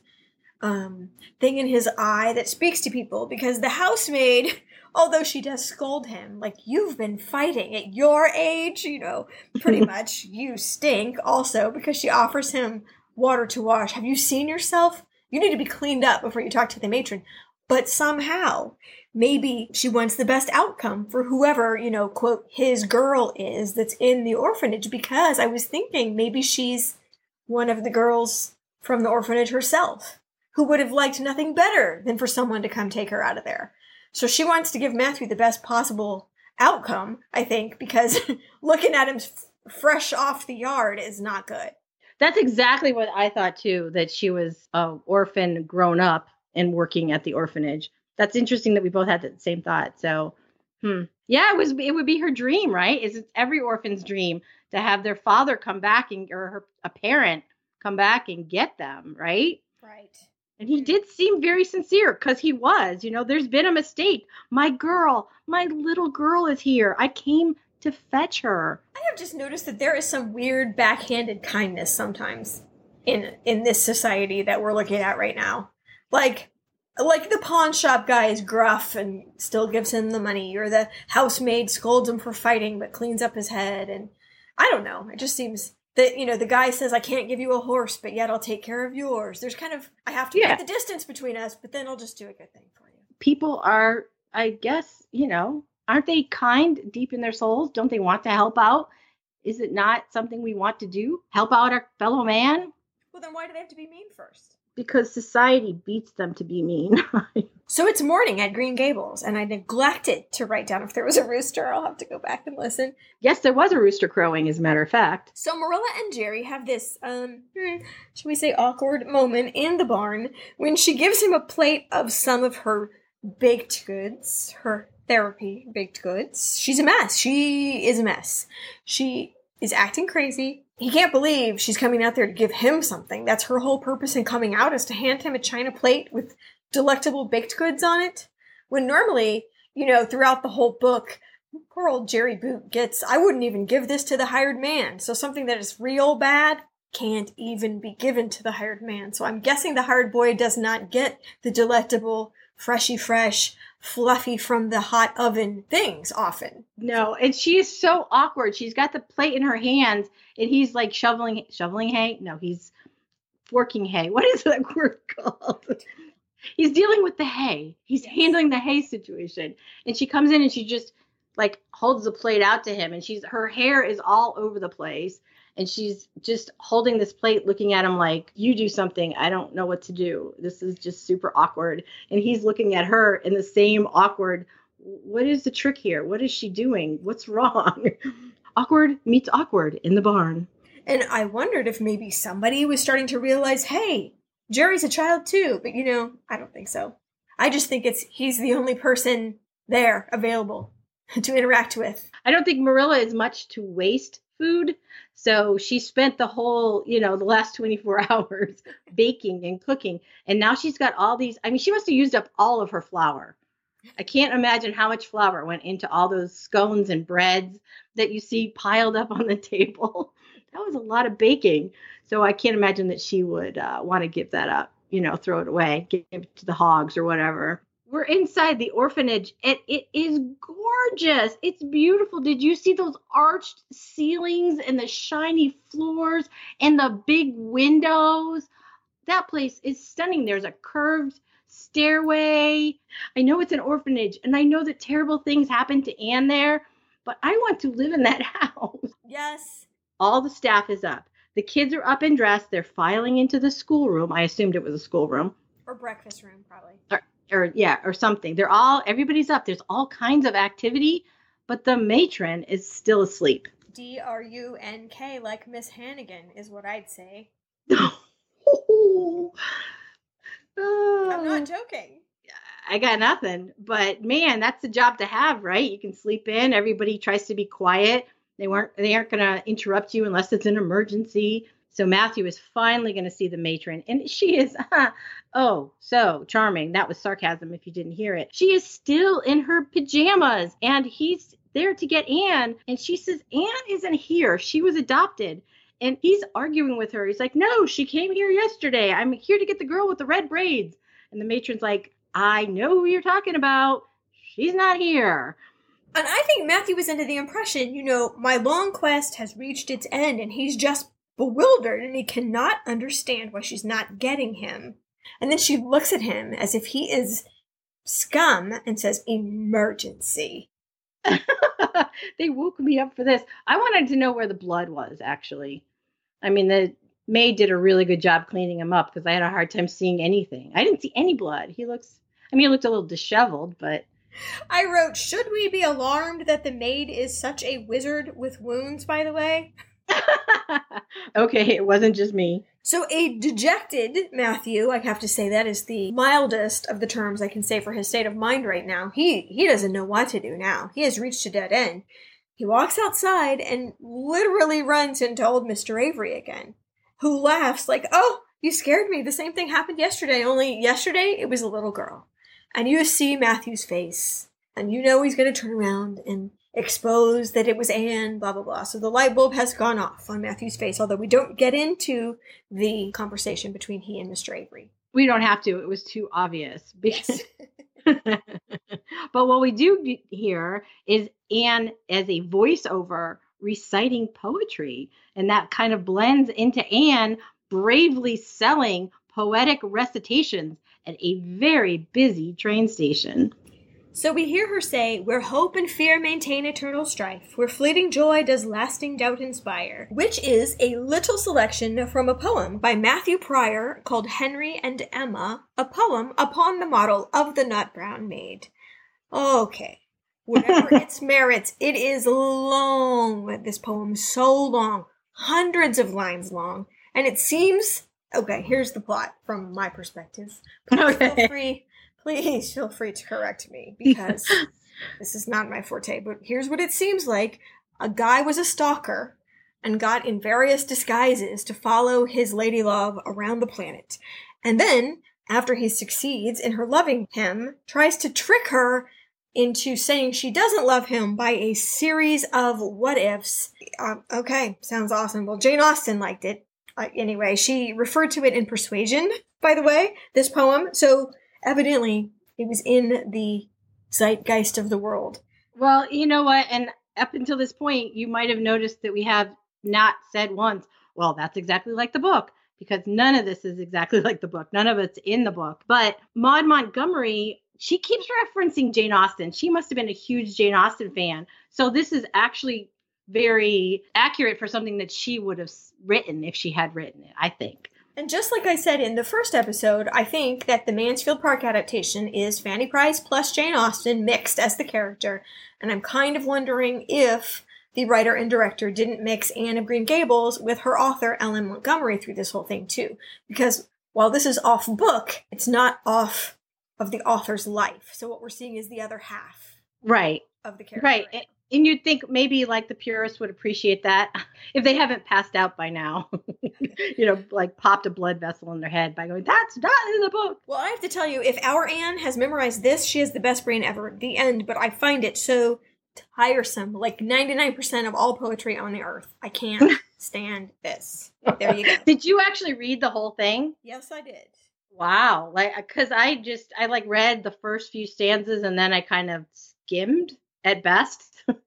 um, thing in his eye that speaks to people because the housemaid, although she does scold him, like, you've been fighting at your age, you know, pretty much, you stink also because she offers him water to wash. Have you seen yourself? You need to be cleaned up before you talk to the matron. But somehow, maybe she wants the best outcome for whoever, you know, quote, his girl is that's in the orphanage because I was thinking maybe she's one of the girls from the orphanage herself who would have liked nothing better than for someone to come take her out of there. So she wants to give Matthew the best possible outcome, I think, because looking at him f- fresh off the yard is not good. That's exactly what I thought too, that she was a orphan grown up and working at the orphanage. That's interesting that we both had the same thought. So, hmm. Yeah, it was it would be her dream, right? Is it's every orphan's dream to have their father come back and or her a parent come back and get them, right? Right. And he did seem very sincere because he was, you know, there's been a mistake. My girl, my little girl is here. I came to fetch her. I have just noticed that there is some weird backhanded kindness sometimes in in this society that we're looking at right now. Like like the pawn shop guy is gruff and still gives him the money, or the housemaid scolds him for fighting but cleans up his head. And I don't know. It just seems that you know the guy says I can't give you a horse, but yet I'll take care of yours. There's kind of I have to Yeah. keep the distance between us, but then I'll just do a good thing for you. People are, I guess, you know, aren't they kind deep in their souls? Don't they want to help out? Is it not something we want to do? Help out our fellow man? Well, then why do they have to be mean first? Because society beats them to be mean. So it's morning at Green Gables, and I neglected to write down if there was a rooster. I'll have to go back and listen. yes, there was a rooster crowing, as a matter of fact. So Marilla and Jerry have this, um, hmm, should we say, awkward moment in the barn when she gives him a plate of some of her baked goods, her therapy baked goods. She's a mess. She is a mess. She is acting crazy. He can't believe she's coming out there to give him something. That's her whole purpose in coming out is to hand him a china plate with delectable baked goods on it. When normally, you know, throughout the whole book, poor old Jerry Buote gets, I wouldn't even give this to the hired man. So something that is real bad can't even be given to the hired man. So I'm guessing the hired boy does not get the delectable, freshy fresh, fluffy from the hot oven things often. No, and she is so awkward. She's got the plate in her hands, and he's like shoveling shoveling hay. No, he's forking hay. What is that word called? he's dealing with the hay. He's handling the hay situation, and she comes in and she just like holds the plate out to him, and she's her hair is all over the place, and she's just holding this plate, looking at him like, "You do something. I don't know what to do. This is just super awkward." And he's looking at her in the same awkward what is the trick here? What is she doing? What's wrong? awkward meets awkward in the barn. And I wondered if maybe somebody was starting to realize, hey, Jerry's a child too. But you know, I don't think so. I just think it's he's the only person there available to interact with. I don't think Marilla is much to waste food. So she spent the whole, you know, the last 24 hours baking and cooking. And now she's got all these. I mean, she must have used up all of her flour. I can't imagine how much flour went into all those scones and breads that you see piled up on the table. That was a lot of baking. So I can't imagine that she would uh, want to give that up, you know, throw it away, give it to the hogs or whatever. We're inside the orphanage and it is gorgeous. It's beautiful. Did you see those arched ceilings and the shiny floors and the big windows? That place is stunning. There's a curved stairway. I know it's an orphanage and I know that terrible things happened to Anne there, but I want to live in that house. Yes. All the staff is up. The kids are up and dressed. They're filing into the schoolroom. I assumed it was a schoolroom. Or breakfast room, probably. or yeah, or something. They're all everybody's up. There's all kinds of activity, but the matron is still asleep. D R U N K, like Miss Hannigan, is what I'd say. I'm not oh. joking. I got nothing. But man, that's the job to have, right? You can sleep in. Everybody tries to be quiet. They weren't they aren't gonna interrupt you unless it's an emergency. So Matthew is finally gonna see the matron. And she is uh, oh so charming. That was sarcasm if you didn't hear it. She is still in her pajamas and he's there to get Anne. And she says, Anne isn't here. She was adopted. And he's arguing with her. He's like, No, she came here yesterday. I'm here to get the girl with the red braids. And the matron's like, I know who you're talking about. She's not here. And I think Matthew was under the impression, you know, my long quest has reached its end and he's just bewildered and he cannot understand why she's not getting him. And then she looks at him as if he is scum and says, emergency. they woke me up for this. I wanted to know where the blood was, actually. I mean, the maid did a really good job cleaning him up because I had a hard time seeing anything. I didn't see any blood. He looks, I mean, he looked a little disheveled, but I wrote, should we be alarmed that the maid is such a wizard with wounds, by the way? okay, it wasn't just me. So, a dejected Matthew, I have to say that is the mildest of the terms I can say for his state of mind right now. He he doesn't know what to do now. He has reached a dead end. He walks outside and literally runs into old Mr. Avery again, who laughs like, "Oh, you scared me. The same thing happened yesterday. Only yesterday it was a little girl." And you see Matthew's face, and you know he's going to turn around and expose that it was Anne, blah, blah, blah. So the light bulb has gone off on Matthew's face, although we don't get into the conversation between he and Mr. Avery. We don't have to. It was too obvious. Because but what we do hear is Anne as a voiceover reciting poetry. And that kind of blends into Anne bravely selling poetic recitations at a very busy train station. So we hear her say, Where hope and fear maintain eternal strife, where fleeting joy does lasting doubt inspire, which is a little selection from a poem by Matthew Prior called Henry and Emma, a poem upon the model of the Nut Brown Maid. Okay. Whatever its merits, it is long. This poem so long, hundreds of lines long, and it seems okay. Here's the plot from my perspective. Okay. Feel free please feel free to correct me because this is not my forte. But here's what it seems like a guy was a stalker and got in various disguises to follow his lady love around the planet. And then, after he succeeds in her loving him, tries to trick her into saying she doesn't love him by a series of what ifs. Uh, okay, sounds awesome. Well, Jane Austen liked it. Uh, anyway, she referred to it in Persuasion, by the way, this poem. So evidently it was in the zeitgeist of the world. Well, you know what? And up until this point, you might have noticed that we have not said once, well, that's exactly like the book, because none of this is exactly like the book. None of it's in the book. But Maud Montgomery, she keeps referencing Jane Austen. She must have been a huge Jane Austen fan. So this is actually very accurate for something that she would have written if she had written it, I think. And just like I said in the first episode, I think that the Mansfield Park adaptation is Fanny Price plus Jane Austen mixed as the character. And I'm kind of wondering if the writer and director didn't mix Anne of Green Gables with her author, L.M. Montgomery, through this whole thing too. Because while this is off book, it's not off of the author's life. So what we're seeing is the other half. Right. Of the character. Right and you'd think maybe like the purists would appreciate that if they haven't passed out by now you know like popped a blood vessel in their head by going that's not in the book. Well i have to tell you if our anne has memorized this she has the best brain ever the end but i find it so tiresome like 99% of all poetry on the earth. I can't stand this. There you go. Did you actually read the whole thing? Yes i did. Wow. Like because i just i like read the first few stanzas and then i kind of skimmed at best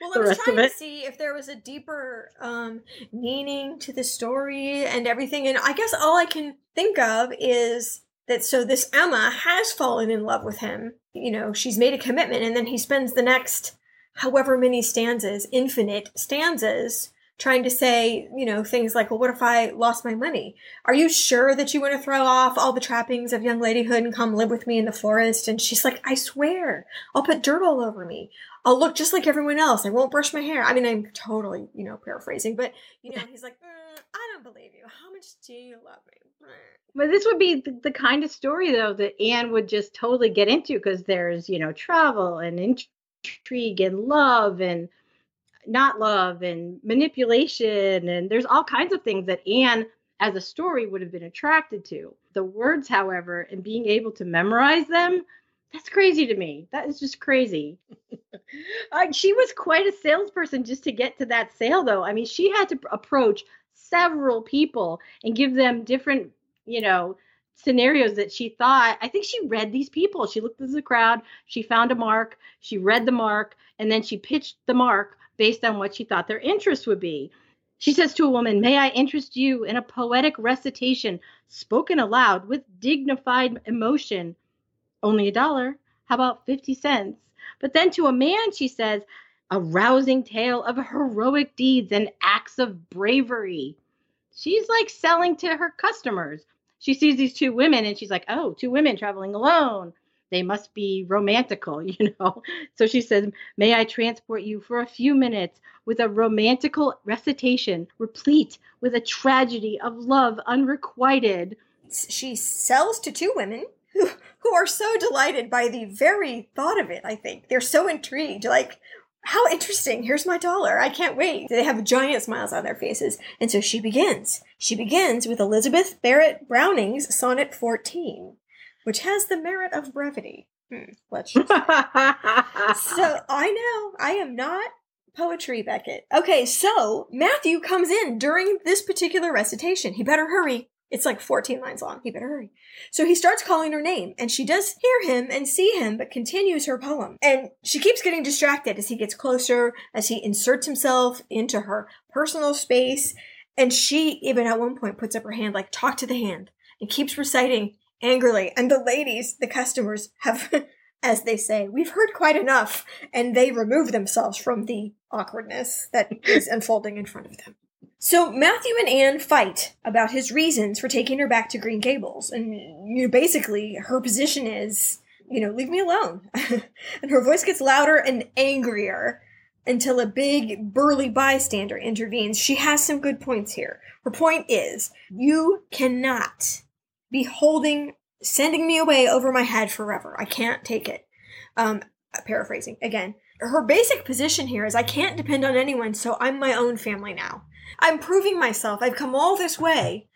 Well, I was trying to see if there was a deeper um, meaning to the story and everything. And I guess all I can think of is that so this Emma has fallen in love with him. You know, she's made a commitment, and then he spends the next however many stanzas, infinite stanzas, trying to say, you know, things like, well, what if I lost my money? Are you sure that you want to throw off all the trappings of young ladyhood and come live with me in the forest? And she's like, I swear, I'll put dirt all over me. I'll look just like everyone else. I won't brush my hair. I mean, I'm totally, you know, paraphrasing, but, you know, he's like, mm, I don't believe you. How much do you love me? But this would be the, the kind of story, though, that Anne would just totally get into because there's, you know, travel and intrigue and love and not love and manipulation and there's all kinds of things that Anne as a story would have been attracted to. The words, however, and being able to memorize them, that's crazy to me. That is just crazy. uh, she was quite a salesperson just to get to that sale, though. I mean, she had to approach several people and give them different, you know, scenarios that she thought. I think she read these people. She looked at the crowd, she found a mark, she read the mark, and then she pitched the mark based on what she thought their interest would be. She says to a woman, May I interest you in a poetic recitation spoken aloud with dignified emotion? Only a dollar. How about 50 cents? But then to a man, she says, a rousing tale of heroic deeds and acts of bravery. She's like selling to her customers. She sees these two women and she's like, oh, two women traveling alone they must be romantical, you know. So she says, May I transport you for a few minutes with a romantical recitation replete with a tragedy of love unrequited. She sells to two women who, who are so delighted by the very thought of it, I think. They're so intrigued. Like, how interesting. Here's my dollar. I can't wait. They have giant smiles on their faces. And so she begins. She begins with Elizabeth Barrett Browning's Sonnet 14 which has the merit of brevity. Hmm, let's just so I know I am not poetry, Beckett. Okay, so Matthew comes in during this particular recitation. He better hurry It's like 14 lines long. He better hurry. So he starts calling her name, and she does hear him and see him, but continues her poem. And she keeps getting distracted as he gets closer, as he inserts himself into her personal space. And she, even at one point, puts up her hand, like, talk to the hand, and keeps reciting angrily. And the ladies, the customers, have, as they say, we've heard quite enough. And they remove themselves from the awkwardness that is unfolding in front of them. So Matthew and Anne fight about his reasons for taking her back to Green Gables, and you know, basically her position is, you know, leave me alone. and her voice gets louder and angrier until a big burly bystander intervenes. She has some good points here. Her point is, you cannot be holding, sending me away over my head forever. I can't take it. Um, paraphrasing again. Her basic position here is I can't depend on anyone, so I'm my own family now. I'm proving myself. I've come all this way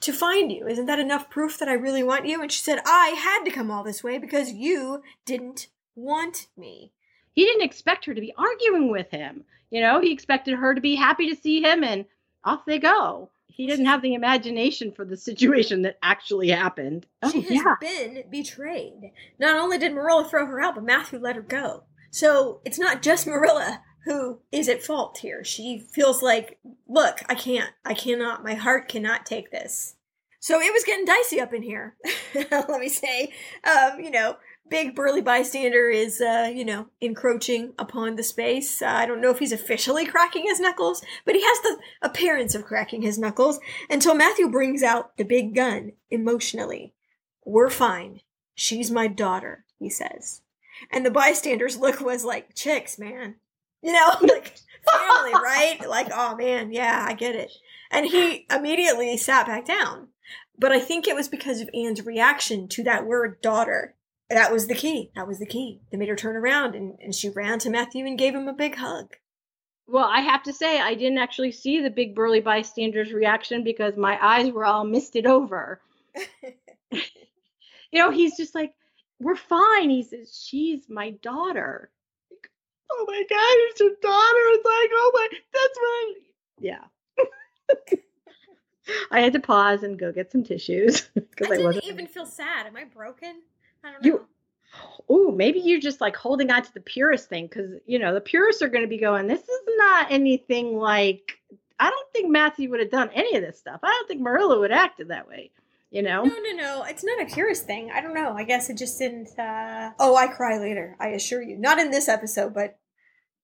to find you. Isn't that enough proof that I really want you? And she said, I had to come all this way because you didn't want me. He didn't expect her to be arguing with him. You know, he expected her to be happy to see him and off they go. He didn't have the imagination for the situation that actually happened. Oh, She has yeah. been betrayed. Not only did Marilla throw her out, but Matthew let her go. So it's not just Marilla who is at fault here. She feels like, look, I can't, I cannot, my heart cannot take this. So it was getting dicey up in here. Let me say, um, you know, big burly bystander is, uh, you know, encroaching upon the space. Uh, I don't know if he's officially cracking his knuckles, but he has the appearance of cracking his knuckles until Matthew brings out the big gun emotionally. We're fine. She's my daughter, he says. And the bystander's look was like, chicks, man. You know, like family, right? Like, oh man, yeah, I get it. And he immediately sat back down. But I think it was because of Anne's reaction to that word daughter. That was the key. That was the key. That made her turn around and, and she ran to Matthew and gave him a big hug. Well, I have to say, I didn't actually see the big burly bystander's reaction because my eyes were all misted over. you know, he's just like, we're fine. He says, she's my daughter. Like, oh my God, it's your daughter. It's like, oh my, that's right. Yeah. I had to pause and go get some tissues because I I, didn't wasn't. even feel sad. Am I broken? I don't know. You, oh, maybe you're just like holding on to the purist thing because you know the purists are going to be going. This is not anything like. I don't think Matthew would have done any of this stuff. I don't think Marilla would have acted that way. You know. No, no, no. It's not a purist thing. I don't know. I guess it just didn't. Uh... Oh, I cry later. I assure you. Not in this episode, but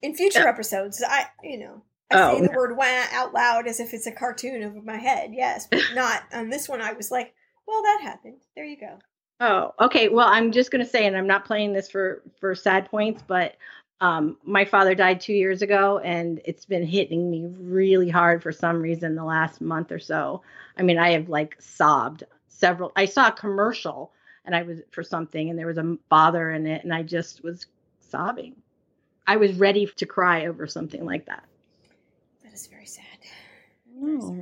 in future episodes. I, you know, I Oh, say the no. word "wah" out loud as if it's a cartoon over my head. Yes, but not on this one. I was like, well, that happened. There you go. Oh, okay. Well, I'm just going to say, and I'm not playing this for for sad points, but um, my father died two years ago, and it's been hitting me really hard for some reason the last month or so. I mean, I have like sobbed several. I saw a commercial, and I was for something, and there was a father in it, and I just was sobbing. I was ready to cry over something like that. That is very sad. Oh.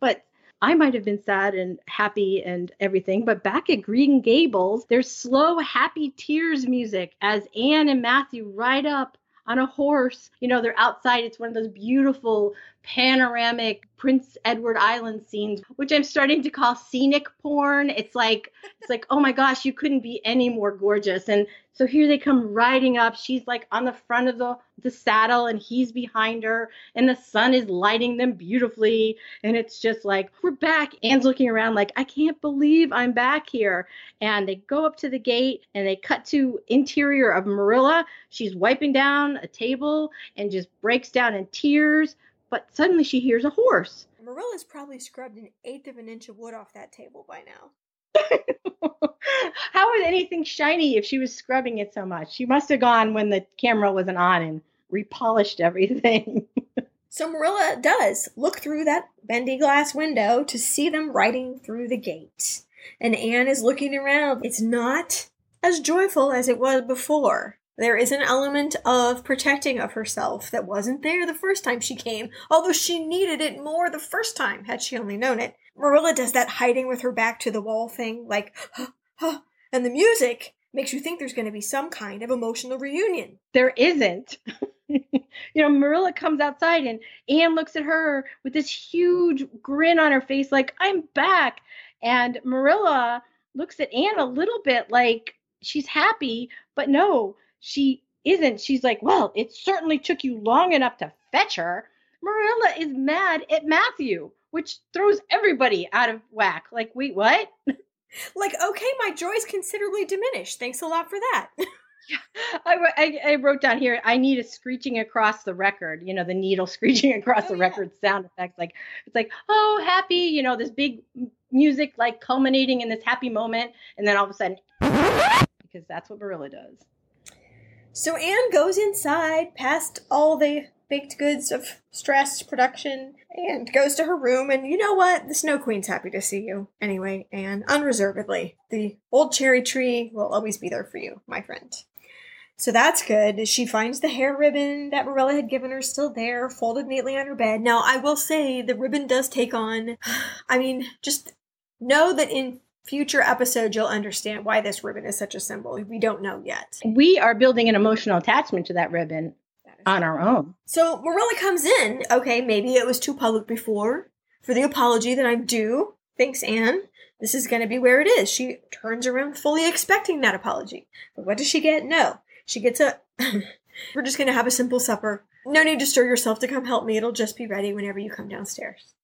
But I might have been sad and happy and everything, but back at Green Gables, there's slow, happy tears music as Anne and Matthew ride up on a horse. You know, they're outside. It's one of those beautiful panoramic Prince Edward Island scenes, which I'm starting to call scenic porn. It's like it's like, oh my gosh, you couldn't be any more gorgeous. And so here they come riding up. She's like on the front of the, the saddle and he's behind her, and the sun is lighting them beautifully. And it's just like, we're back. Anne's looking around like, I can't believe I'm back here. And they go up to the gate and they cut to interior of Marilla. She's wiping down a table and just breaks down in tears. But suddenly she hears a horse. Marilla's probably scrubbed an eighth of an inch of wood off that table by now. How was anything shiny if she was scrubbing it so much? She must have gone when the camera wasn't on and repolished everything. So Marilla does look through that bendy glass window to see them riding through the gate. And Anne is looking around. It's not as joyful as it was before. There is an element of protecting of herself that wasn't there the first time she came, although she needed it more the first time, had she only known it. Marilla does that hiding with her back to the wall thing, like, huh, huh, and the music makes you think there's going to be some kind of emotional reunion. there isn't. you know, Marilla comes outside and Anne looks at her with this huge grin on her face, like, I'm back. And Marilla looks at Anne a little bit like she's happy, but no, she isn't. She's like, Well, it certainly took you long enough to fetch her. Marilla is mad at Matthew, which throws everybody out of whack. Like, wait, what? Like, okay, my joy's considerably diminished. Thanks a lot for that. I, I, I, wrote down here, I need a screeching across the record, you know, the needle screeching across oh, the yeah. record sound effects. Like, it's like, oh, happy, you know, this big music, like culminating in this happy moment. And then all of a sudden, because that's what Marilla does. So Anne goes inside past all the baked goods of stress production and goes to her room and you know what? The snow queen's happy to see you. Anyway Anne, unreservedly the old cherry tree will always be there for you my friend. So that's good. She finds the hair ribbon that marilla had given her still there folded neatly on her bed. Now i will say the ribbon does take on i mean just know that in future episodes you'll understand why this ribbon is such a symbol we don't know yet we are building an emotional attachment to that ribbon on our own. So Marilla comes in. Okay, maybe it was too public before. For the apology that I'm due, thanks, Anne. This is going to be where it is. She turns around fully expecting that apology. But what does she get? No. She gets a. We're just going to have a simple supper. No need to stir yourself to come help me. It'll just be ready whenever you come downstairs.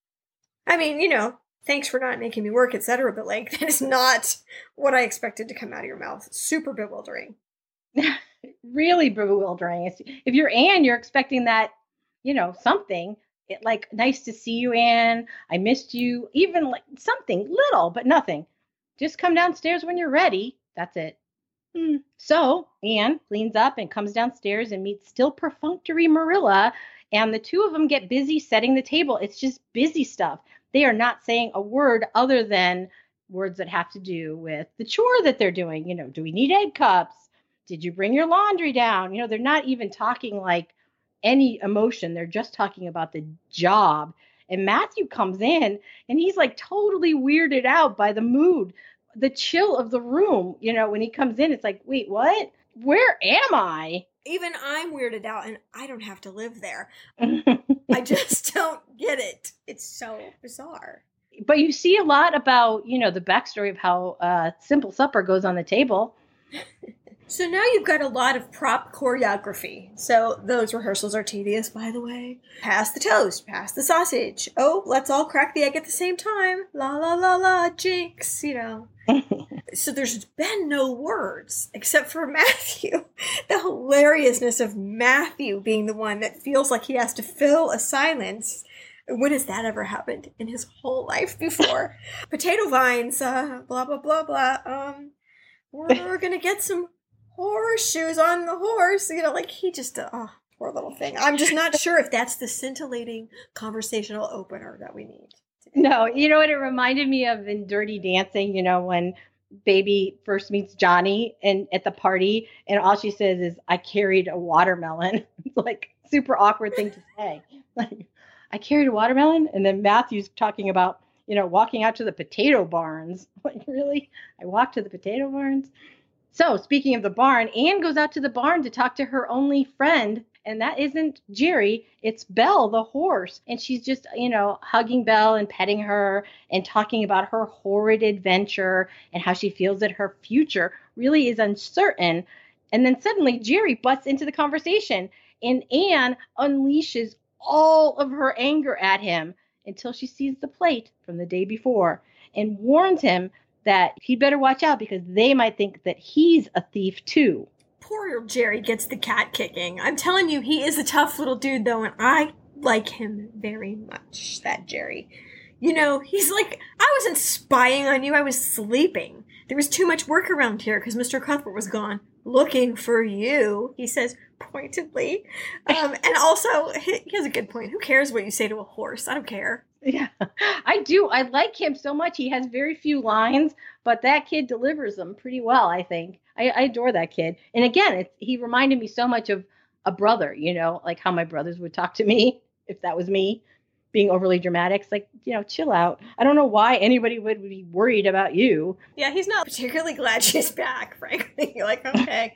I mean, you know, thanks for not making me work, etc. But like, that is not what I expected to come out of your mouth. super bewildering. really bewildering. If you're Anne, you're expecting that, you know, something it, like nice to see you, Anne. I missed you. Even like something little, but nothing. Just come downstairs when you're ready. That's it. Hmm. So Anne cleans up and comes downstairs and meets still perfunctory Marilla, and the two of them get busy setting the table. It's just busy stuff. They are not saying a word other than words that have to do with the chore that they're doing. You know, do we need egg cups? Did you bring your laundry down? You know, they're not even talking like any emotion. They're just talking about the job. And Matthew comes in and he's like totally weirded out by the mood, the chill of the room. You know, when he comes in, it's like, wait, what? Where am I? Even I'm weirded out and I don't have to live there. I just don't get it. It's so bizarre. But you see a lot about, you know, the backstory of how uh, Simple Supper goes on the table. So now you've got a lot of prop choreography. So those rehearsals are tedious, by the way. Pass the toast, pass the sausage. Oh, let's all crack the egg at the same time. La la la la, jinx, you know. so there's been no words except for Matthew. The hilariousness of Matthew being the one that feels like he has to fill a silence. When has that ever happened in his whole life before? Potato vines, uh, blah blah blah blah. Um, we're gonna get some horseshoes on the horse. You know, like he just, uh, oh, poor little thing. I'm just not sure if that's the scintillating conversational opener that we need. No, you know what it reminded me of in Dirty Dancing, you know, when baby first meets Johnny and at the party and all she says is I carried a watermelon. it's like super awkward thing to say. Like I carried a watermelon and then Matthew's talking about, you know, walking out to the potato barns. Like really? I walked to the potato barns? So, speaking of the barn, Anne goes out to the barn to talk to her only friend, and that isn't Jerry, it's Belle, the horse. And she's just, you know, hugging Belle and petting her and talking about her horrid adventure and how she feels that her future really is uncertain. And then suddenly Jerry butts into the conversation, and Anne unleashes all of her anger at him until she sees the plate from the day before and warns him that he'd better watch out because they might think that he's a thief too. Poor Jerry gets the cat kicking. I'm telling you, he is a tough little dude though, and I like him very much, that Jerry. You know, he's like, I wasn't spying on you, I was sleeping. There was too much work around here because Mr. Cuthbert was gone. Looking for you, he says pointedly. Um, and also, he has a good point. Who cares what you say to a horse? I don't care. Yeah, I do. I like him so much. He has very few lines, but that kid delivers them pretty well, I think. I, I adore that kid. And again, he reminded me so much of a brother, you know, like how my brothers would talk to me if that was me being overly dramatic. It's like, you know, chill out. I don't know why anybody would be worried about you. Yeah, he's not particularly glad she's back, frankly. Like, okay.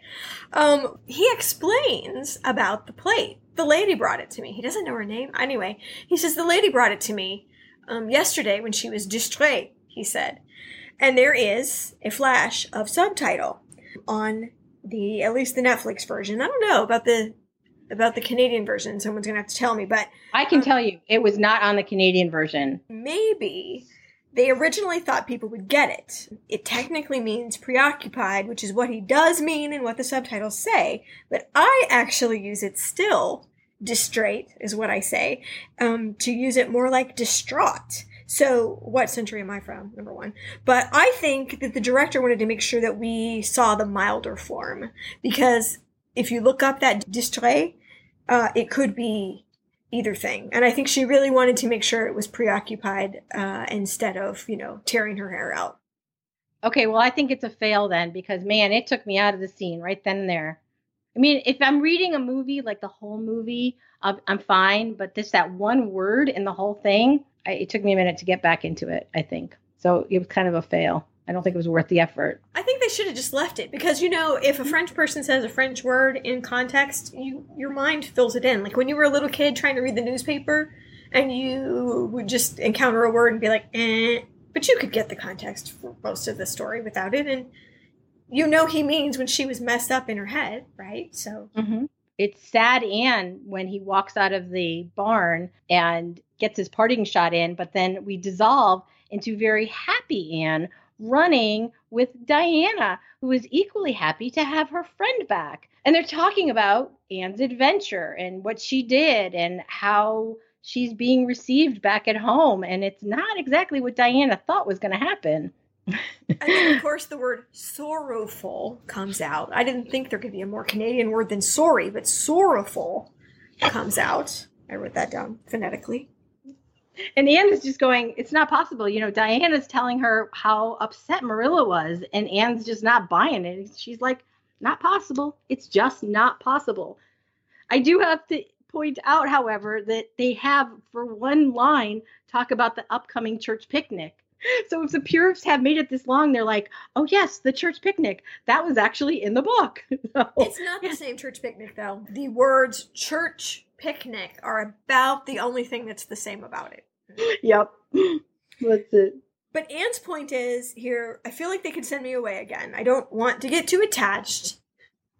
um, he explains about the plate the lady brought it to me. He doesn't know her name. Anyway, he says, the lady brought it to me um, yesterday when she was distrait, he said. And there is a flash of subtitle on the, at least the Netflix version. I don't know about the, about the Canadian version. Someone's going to have to tell me, but I can tell you, it was not on the Canadian version. maybe they originally thought people would get it. It technically means preoccupied, which is what he does mean and what the subtitles say, but I actually use it still. Distrait is what I say, um, to use it more like distraught. So, what century am I from? Number one. But I think that the director wanted to make sure that we saw the milder form because if you look up that distrait, uh, it could be either thing. And I think she really wanted to make sure it was preoccupied uh, instead of, you know, tearing her hair out. Okay, well, I think it's a fail then because man, it took me out of the scene right then and there. I mean, if I'm reading a movie, like the whole movie, I'm, I'm fine. But this that one word in the whole thing, I, it took me a minute to get back into it. I think so. It was kind of a fail. I don't think it was worth the effort. I think they should have just left it because you know if a French person says a French word in context, you your mind fills it in. Like when you were a little kid trying to read the newspaper, and you would just encounter a word and be like, eh, but you could get the context for most of the story without it, and you know he means when she was messed up in her head, right? So Mm-hmm. It's sad Anne when he walks out of the barn and gets his parting shot in, but then we dissolve into very happy Anne running with Diana, who is equally happy to have her friend back. And they're talking about Anne's adventure and what she did and how she's being received back at home. And it's not exactly what Diana thought was going to happen. and then of course the word sorrowful comes out. I didn't think there could be a more Canadian word than sorry, but sorrowful comes out. I wrote that down phonetically. And Anne is just going, it's not possible. You know, Diana's telling her how upset Marilla was, and Anne's just not buying it. She's like, not possible. It's just not possible. I do have to point out, however, that they have, for one line, talk about the upcoming church picnic. So if the purists have made it this long, they're like, oh, yes, the church picnic. That was actually in the book. So- It's not the same church picnic, though. The words church picnic are about the only thing that's the same about it. yep. That's it. But Anne's point is here, I feel like they could send me away again. I don't want to get too attached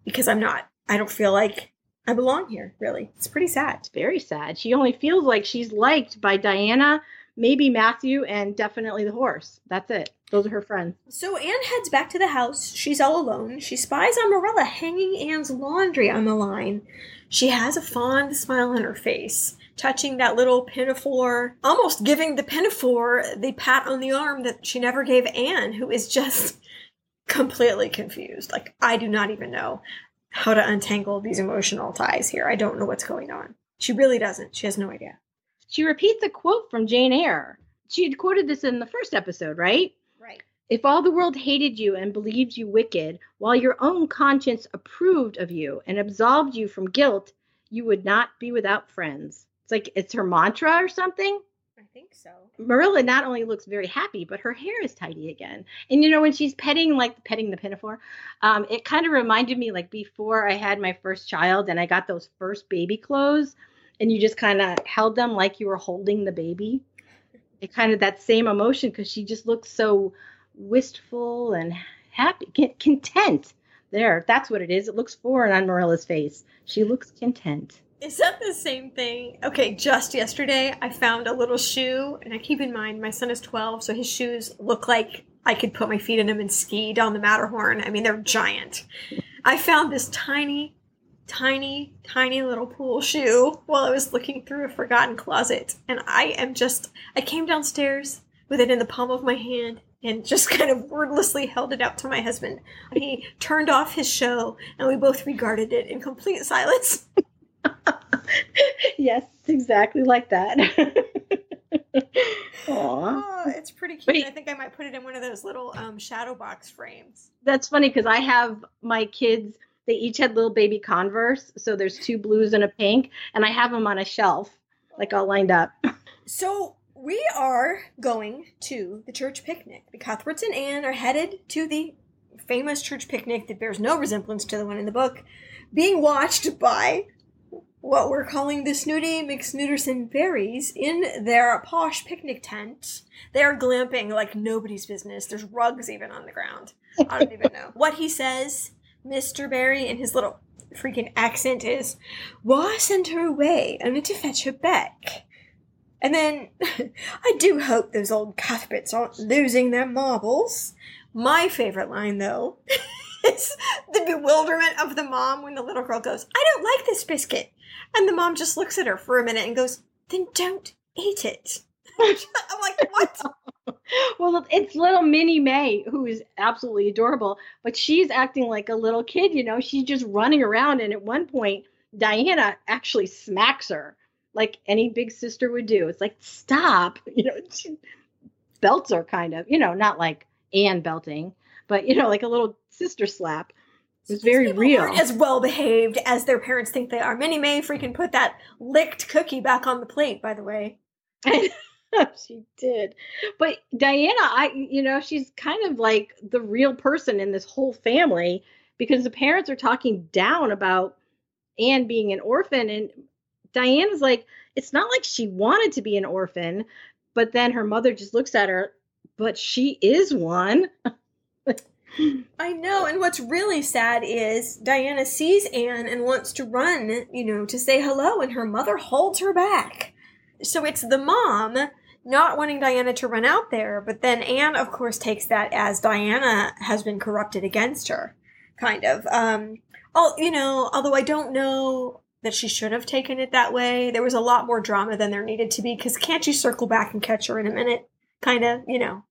because I'm not. I don't feel like I belong here, really. It's pretty sad. It's very sad. She only feels like she's liked by Diana, maybe Matthew, and definitely the horse. That's it. Those are her friends. So Anne heads back to the house. She's all alone. She spies on Marilla hanging Anne's laundry on the line. She has a fond smile on her face, touching that little pinafore, almost giving the pinafore the pat on the arm that she never gave Anne, who is just completely confused. Like, I do not even know how to untangle these emotional ties here. I don't know what's going on. She really doesn't. She has no idea. She repeats a quote from Jane Eyre. She had quoted this in the first episode, right? Right. If all the world hated you and believed you wicked, while your own conscience approved of you and absolved you from guilt, you would not be without friends. It's like it's her mantra or something. I think so. Marilla not only looks very happy, but her hair is tidy again. And you know, when she's petting, like petting the pinafore, um, it kind of reminded me like before I had my first child and I got those first baby clothes, and you just kind of held them like you were holding the baby. It kind of that same emotion because she just looks so wistful and happy, content. There, that's what it is. It looks foreign on Marilla's face. She looks content. Is that the same thing? Okay, just yesterday I found a little shoe, and I keep in mind my son is 12, so his shoes look like I could put my feet in them and ski down the Matterhorn. I mean, they're giant. I found this tiny, tiny, tiny little pool shoe while I was looking through a forgotten closet, and I am just, I came downstairs with it in the palm of my hand. And just kind of wordlessly held it out to my husband. He turned off his show, and we both regarded it in complete silence. yes, exactly like that. Oh, it's pretty cute. Wait. I think I might put it in one of those little um, shadow box frames. That's funny because I have my kids, they each had little baby Converse. So there's two blues and a pink, and I have them on a shelf, like all lined up. So we are going to the church picnic. The Cuthberts and Anne are headed to the famous church picnic that bears no resemblance to the one in the book, being watched by what we're calling the Snooty McSnooterson Barrys in their posh picnic tent. They are glamping like nobody's business. There's rugs even on the ground. I don't even know. What he says, Mr. Barry, in his little freaking accent is, Why send her away only to fetch her back? And then, I do hope those old Cuthberts aren't losing their marbles. My favorite line, though, is the bewilderment of the mom when the little girl goes, I don't like this biscuit. And the mom just looks at her for a minute and goes, Then don't eat it. I'm like, What? well, it's little Minnie May, who is absolutely adorable, but she's acting like a little kid, you know, she's just running around. And at one point, Diana actually smacks her like any big sister would do. It's like, stop, you know, she belts her kind of, you know, not like Anne belting, but, you know, like a little sister slap. It was very real. As well behaved as their parents think they are. Minnie May freaking put that licked cookie back on the plate, by the way. she did. But Diana, I you know, she's kind of like the real person in this whole family because the parents are talking down about Anne being an orphan and Diana's like it's not like she wanted to be an orphan, but then her mother just looks at her, but she is one. I know, and what's really sad is Diana sees Anne and wants to run, you know, to say hello, and her mother holds her back. So it's the mom not wanting Diana to run out there, but then Anne, of course, takes that as Diana has been corrupted against her, kind of. Um, oh, you know, although I don't know that she should have taken it that way. There was a lot more drama than there needed to be, because can't you circle back and catch her in a minute? Kind of, you know.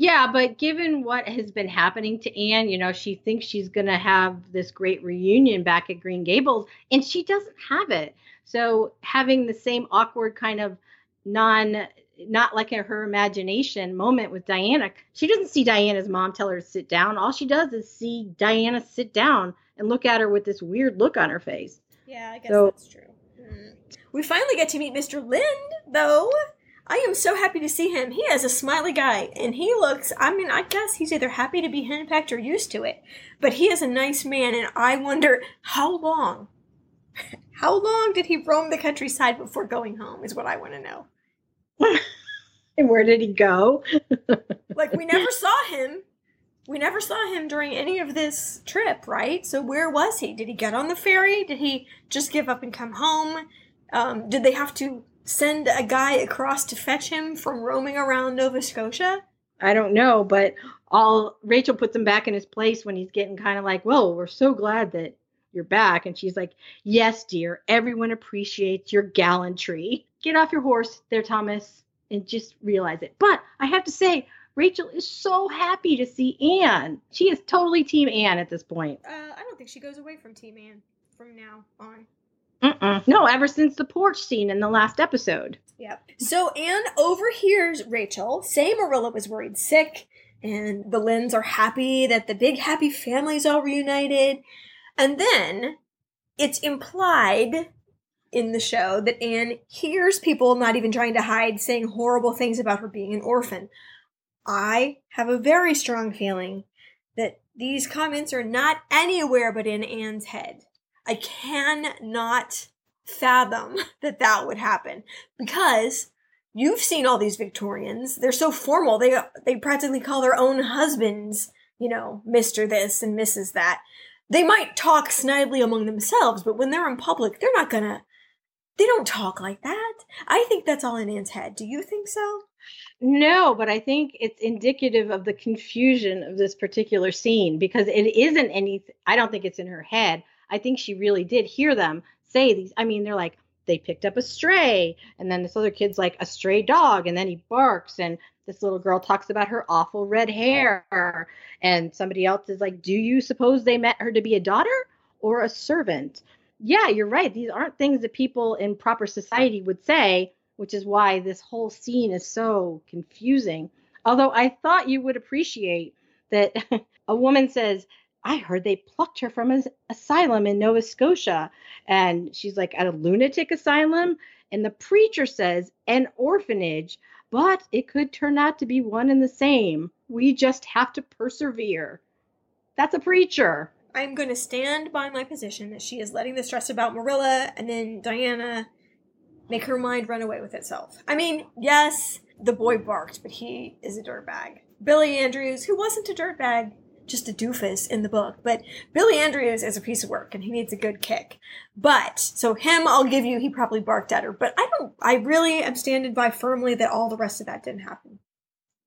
Yeah, but given what has been happening to Anne, you know, she thinks she's going to have this great reunion back at Green Gables, and she doesn't have it. So having the same awkward kind of non not like in her imagination moment with Diana. She doesn't see Diana's mom tell her to sit down. All she does is see Diana sit down and look at her with this weird look on her face. Yeah, I guess so, that's true. Mm. We finally get to meet Mr. Lynde, though. I am so happy to see him. He is a smiley guy, and he looks, I mean, I guess he's either happy to be henpecked or used to it. But he is a nice man, and I wonder how long, how long did he roam the countryside before going home, is what I want to know. and where did he go? like we never saw him. We never saw him during any of this trip, right? So where was he? Did he get on the ferry? Did he just give up and come home? Um, did they have to send a guy across to fetch him from roaming around Nova Scotia? I don't know, but all Rachel puts him back in his place when he's getting kind of like, "Well, we're so glad that you're back," and she's like, "Yes, dear. Everyone appreciates your gallantry. Get off your horse, there, Thomas and just realize it. But I have to say, Rachel is so happy to see Anne. She is totally Team Anne at this point. Uh, I don't think she goes away from Team Anne from now on. Mm-mm. No, ever since the porch scene in the last episode. Yep. So Anne overhears Rachel say Marilla was worried sick, and the Lyndes are happy that the big happy family's all reunited. And then it's implied in the show that Anne hears people not even trying to hide saying horrible things about her being an orphan. I have a very strong feeling that these comments are not anywhere but in Anne's head. I cannot fathom that that would happen because you've seen all these Victorians. They're so formal. They they practically call their own husbands, you know, Mr. this and Mrs. that. They might talk snidely among themselves, but when they're in public, they're not gonna they don't talk like that. I think that's all in Anne's head. Do you think so? No, but I think it's indicative of the confusion of this particular scene because it isn't any I don't think it's in her head. I think she really did hear them say these. I mean, they're like they picked up a stray and then this other kid's like a stray dog and then he barks and this little girl talks about her awful red hair and somebody else is like, "Do you suppose they met her to be a daughter or a servant?" yeah, you're right. These aren't things that people in proper society would say, which is why this whole scene is so confusing. Although I thought you would appreciate that a woman says, I heard they plucked her from an asylum in Nova Scotia. And she's like, at a lunatic asylum? And the preacher says, an orphanage, but it could turn out to be one and the same. We just have to persevere. That's a preacher. I'm going to stand by my position that she is letting the stress about Marilla and then Diana make her mind run away with itself. I mean, yes, the boy barked, but he is a dirtbag. Billy Andrews, who wasn't a dirtbag, just a doofus in the book, but Billy Andrews is a piece of work and he needs a good kick. But, so him, I'll give you, he probably barked at her, but I don't, I really am standing by firmly that all the rest of that didn't happen.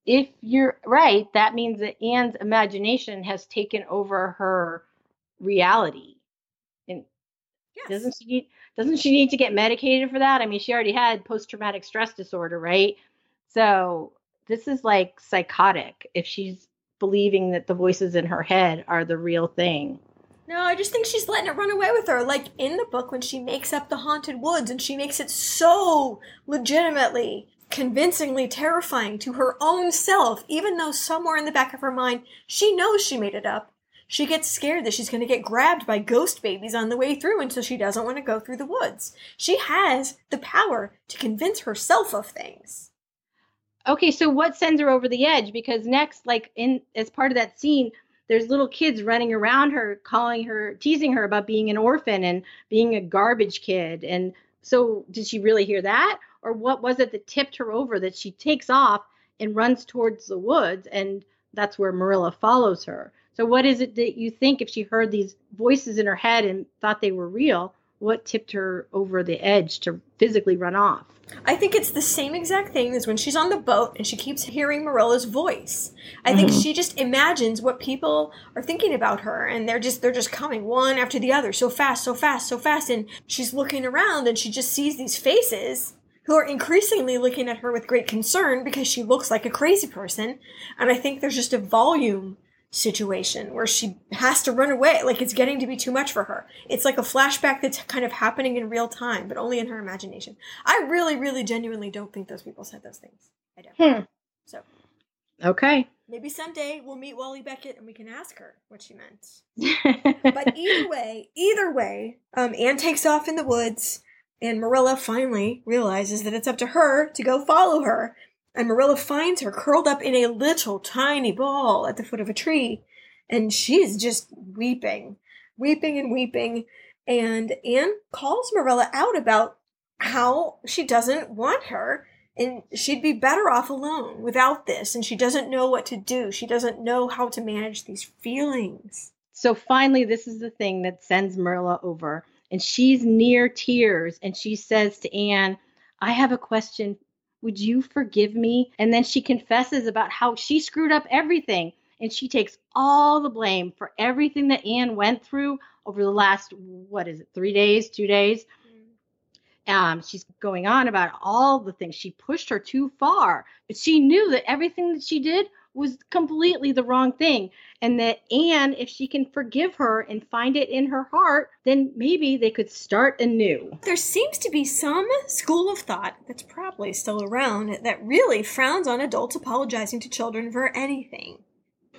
If you're right, that means that Anne's imagination has taken over her reality. And Yes. doesn't she need doesn't she need to get medicated for that? I mean, she already had post traumatic stress disorder, right? So this is like psychotic if she's believing that the voices in her head are the real thing. No, I just think she's letting it run away with her. Like in the book when she makes up the haunted woods and she makes it so legitimately, convincingly terrifying to her own self, even though somewhere in the back of her mind she knows she made it up. She gets scared that she's going to get grabbed by ghost babies on the way through, and so she doesn't want to go through the woods. She has the power to convince herself of things. Okay, so what sends her over the edge? Because next, like in as part of that scene, there's little kids running around her, calling her, teasing her about being an orphan and being a garbage kid. And so, did she really hear that, or what was it that tipped her over that she takes off and runs towards the woods, and that's where Marilla follows her? So, what is it that you think if she heard these voices in her head and thought they were real? What tipped her over the edge to physically run off? I think it's the same exact thing as when she's on the boat and she keeps hearing Marilla's voice. I think mm-hmm. she just imagines what people are thinking about her and they're just they're just coming one after the other so fast, so fast, so fast and she's looking around and she just sees these faces who are increasingly looking at her with great concern because she looks like a crazy person and I think there's just a volume situation where she has to run away. Like it's getting to be too much for her. It's like a flashback that's kind of happening in real time but only in her imagination. I really really genuinely don't think those people said those things. I don't. Hmm. so. Okay. maybe someday we'll meet Walley-Beckett and we can ask her what she meant. But either way either way um, anne takes off in the woods and marilla finally realizes that it's up to her to go follow her and marilla finds her curled up in a little tiny ball at the foot of a tree and she's just weeping weeping and weeping and anne calls marilla out about how she doesn't want her and she'd be better off alone without this and she doesn't know what to do she doesn't know how to manage these feelings So finally, this is the thing that sends Marilla over. And she's near tears. And she says to Anne, I have a question. Would you forgive me? And then she confesses about how she screwed up everything. And she takes all the blame for everything that Anne went through over the last, what is it, three days, two days? Um, she's going on about all the things she pushed her too far. But she knew that everything that she did was completely the wrong thing. And that Anne, if she can forgive her and find it in her heart, then maybe they could start anew. There seems to be some school of thought that's probably still around that really frowns on adults apologizing to children for anything.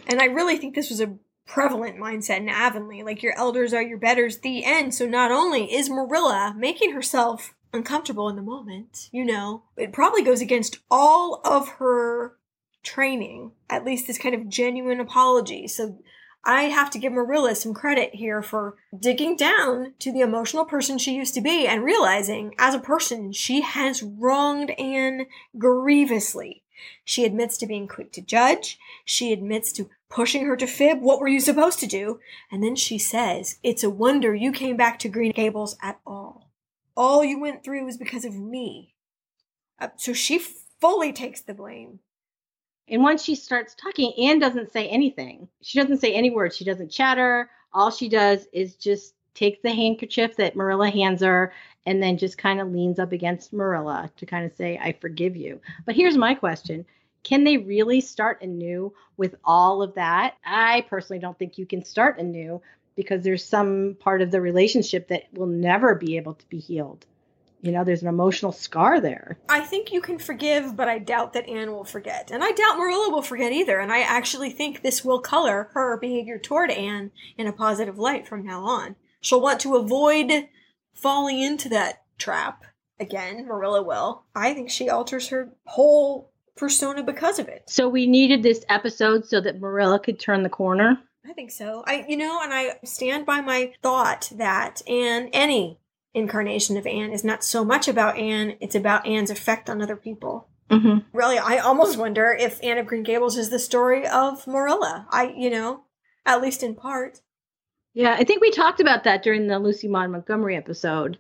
And I really think this was a prevalent mindset in Avonlea. Like, your elders are your betters, the end. So not only is Marilla making herself uncomfortable in the moment, you know, it probably goes against all of her training, at least this kind of genuine apology. So I have to give Marilla some credit here for digging down to the emotional person she used to be and realizing as a person she has wronged Anne grievously. She admits to being quick to judge. She admits to pushing her to fib. What were you supposed to do? And then she says, It's a wonder you came back to Green Gables at all. All you went through was because of me. Uh, so she fully takes the blame. And once she starts talking, Anne doesn't say anything. She doesn't say any words. She doesn't chatter. All she does is just take the handkerchief that Marilla hands her and then just kind of leans up against Marilla to kind of say, I forgive you. But here's my question Can they really start anew with all of that? I personally don't think you can start anew because there's some part of the relationship that will never be able to be healed. You know, there's an emotional scar there. I think you can forgive, but I doubt that Anne will forget. And I doubt Marilla will forget either. And I actually think this will color her behavior toward Anne in a positive light from now on. She'll want to avoid falling into that trap again. Marilla will. I think she alters her whole persona because of it. So we needed this episode so that Marilla could turn the corner. I think so. I, you know, and I stand by my thought that Anne, any incarnation of Anne, is not so much about Anne; it's about Anne's effect on other people. Mm-hmm. Really, I almost wonder if Anne of Green Gables is the story of Marilla. I, you know, at least in part. Yeah, I think we talked about that during the Lucy Maud Montgomery episode.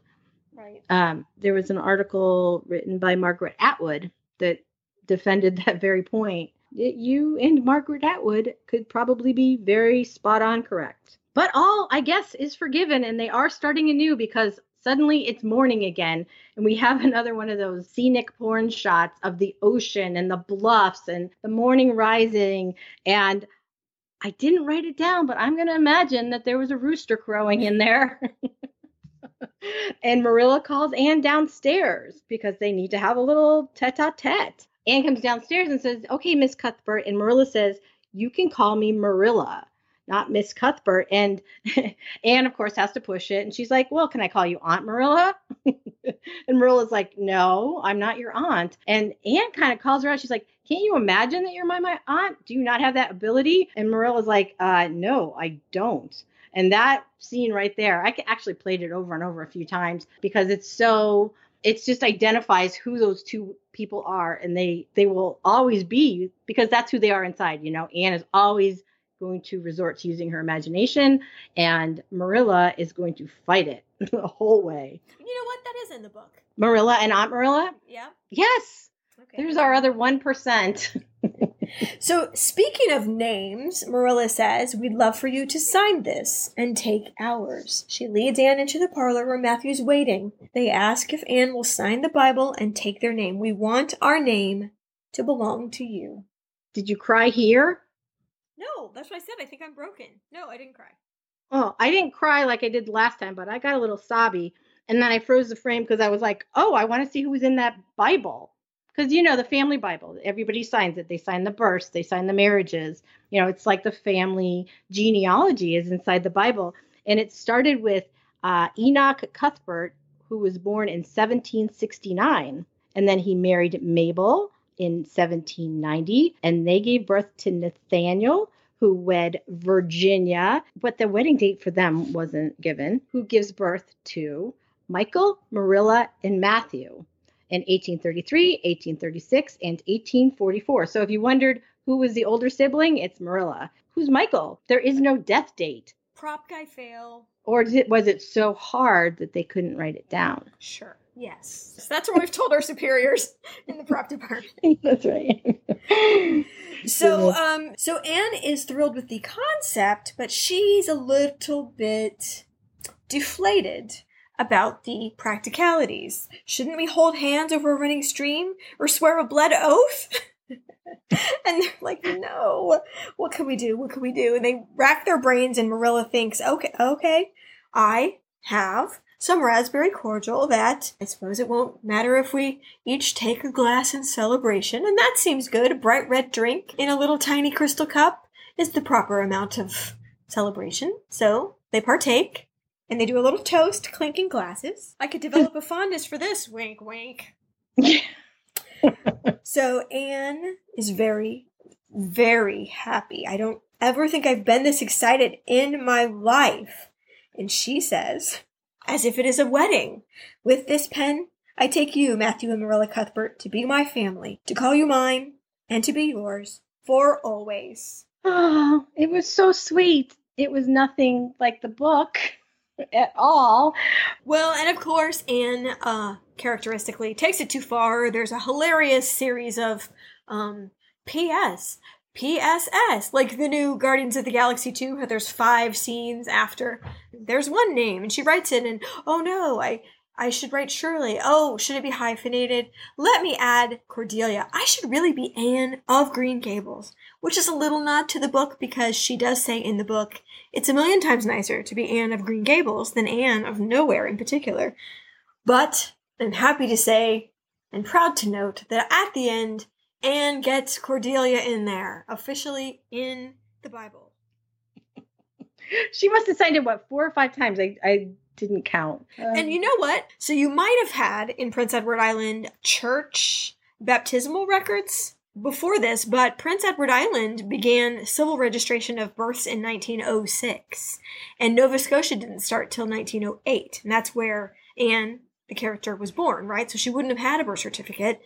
Right. Um, there was an article written by Margaret Atwood that defended that very point. That you and Margaret Atwood could probably be very spot on correct. But all, I guess, is forgiven, and they are starting anew because suddenly it's morning again, and we have another one of those scenic porn shots of the ocean and the bluffs and the morning rising. And I didn't write it down, but I'm going to imagine that there was a rooster crowing in there. and Marilla calls Anne downstairs because they need to have a little tete a tete. Anne comes downstairs and says, Okay, Miss Cuthbert. And Marilla says, You can call me Marilla, not Miss Cuthbert. And Anne, of course, has to push it. And she's like, Well, can I call you Aunt Marilla? and Marilla's like, No, I'm not your aunt. And Anne kind of calls her out. She's like, Can't you imagine that you're my, my aunt? Do you not have that ability? And Marilla's like, uh, No, I don't. And that scene right there, I actually played it over and over a few times because it's so it just identifies who those two people are and they they will always be because that's who they are inside you know anne is always going to resort to using her imagination and marilla is going to fight it the whole way You know what? That is in the book. marilla and aunt marilla Yeah. yes Okay. there's our other 1% So, speaking of names, Marilla says, We'd love for you to sign this and take ours. She leads Anne into the parlor where Matthew's waiting. They ask if Anne will sign the Bible and take their name. We want our name to belong to you. did you cry here No, that's what I said. I think I'm broken. No, I didn't cry. oh i didn't cry like i did last time but i got a little sobby and then i froze the frame because i was like oh i want to see who's in that bible because you know the family bible everybody signs it they sign the births they sign the marriages you know it's like the family genealogy is inside the bible and it started with uh, enoch cuthbert who was born in 1769 and then he married mabel in 1790 and they gave birth to nathaniel who wed virginia but the wedding date for them wasn't given who gives birth to michael marilla and matthew in 1833, 1836, and 1844. So if you wondered who was the older sibling, it's Marilla. Who's Michael? There is no death date. Prop guy fail. Or it, was it so hard that they couldn't write it down? Sure. Yes. So that's what we've told our superiors in the prop department. That's right. So, um, so Anne is thrilled with the concept, but she's a little bit deflated about the practicalities. Shouldn't we hold hands over a running stream or swear a blood oath? and they're like, no. What can we do? What can we do? And they rack their brains, and Marilla thinks, okay, okay, I have some raspberry cordial that I suppose it won't matter if we each take a glass in celebration, and that seems good. A bright red drink in a little tiny crystal cup is the proper amount of celebration. So they partake, and they do a little toast, clinking glasses. I could develop a fondness for this. Wink, wink. So Anne is very, very happy. I don't ever think I've been this excited in my life. And she says, as if it is a wedding, with this pen, I take you, Matthew and Marilla Cuthbert, to be my family, to call you mine, and to be yours for always. oh, it was so sweet. It was nothing like the book at all. Well, and of course, Anne, uh, characteristically takes it too far. There's a hilarious series of, um, P.S. PSS, like the new Guardians of the Galaxy 2, how there's five scenes after there's one name, and she writes it, and oh no, I I should write Shirley. Oh, should it be hyphenated? Let me add Cordelia. I should really be Anne of Green Gables, which is a little nod to the book because she does say in the book, it's a million times nicer to be Anne of Green Gables than Anne of Nowhere in particular. But I'm happy to say and proud to note that at the end, Anne gets Cordelia in there, officially in the Bible. She must have signed it, what, four or five times? I, I didn't count. And you know what? So you might have had in Prince Edward Island church baptismal records before this, but Prince Edward Island began civil registration of births in 1906, and Nova Scotia didn't start till 1908, and that's where Anne, the character, was born, right? So she wouldn't have had a birth certificate.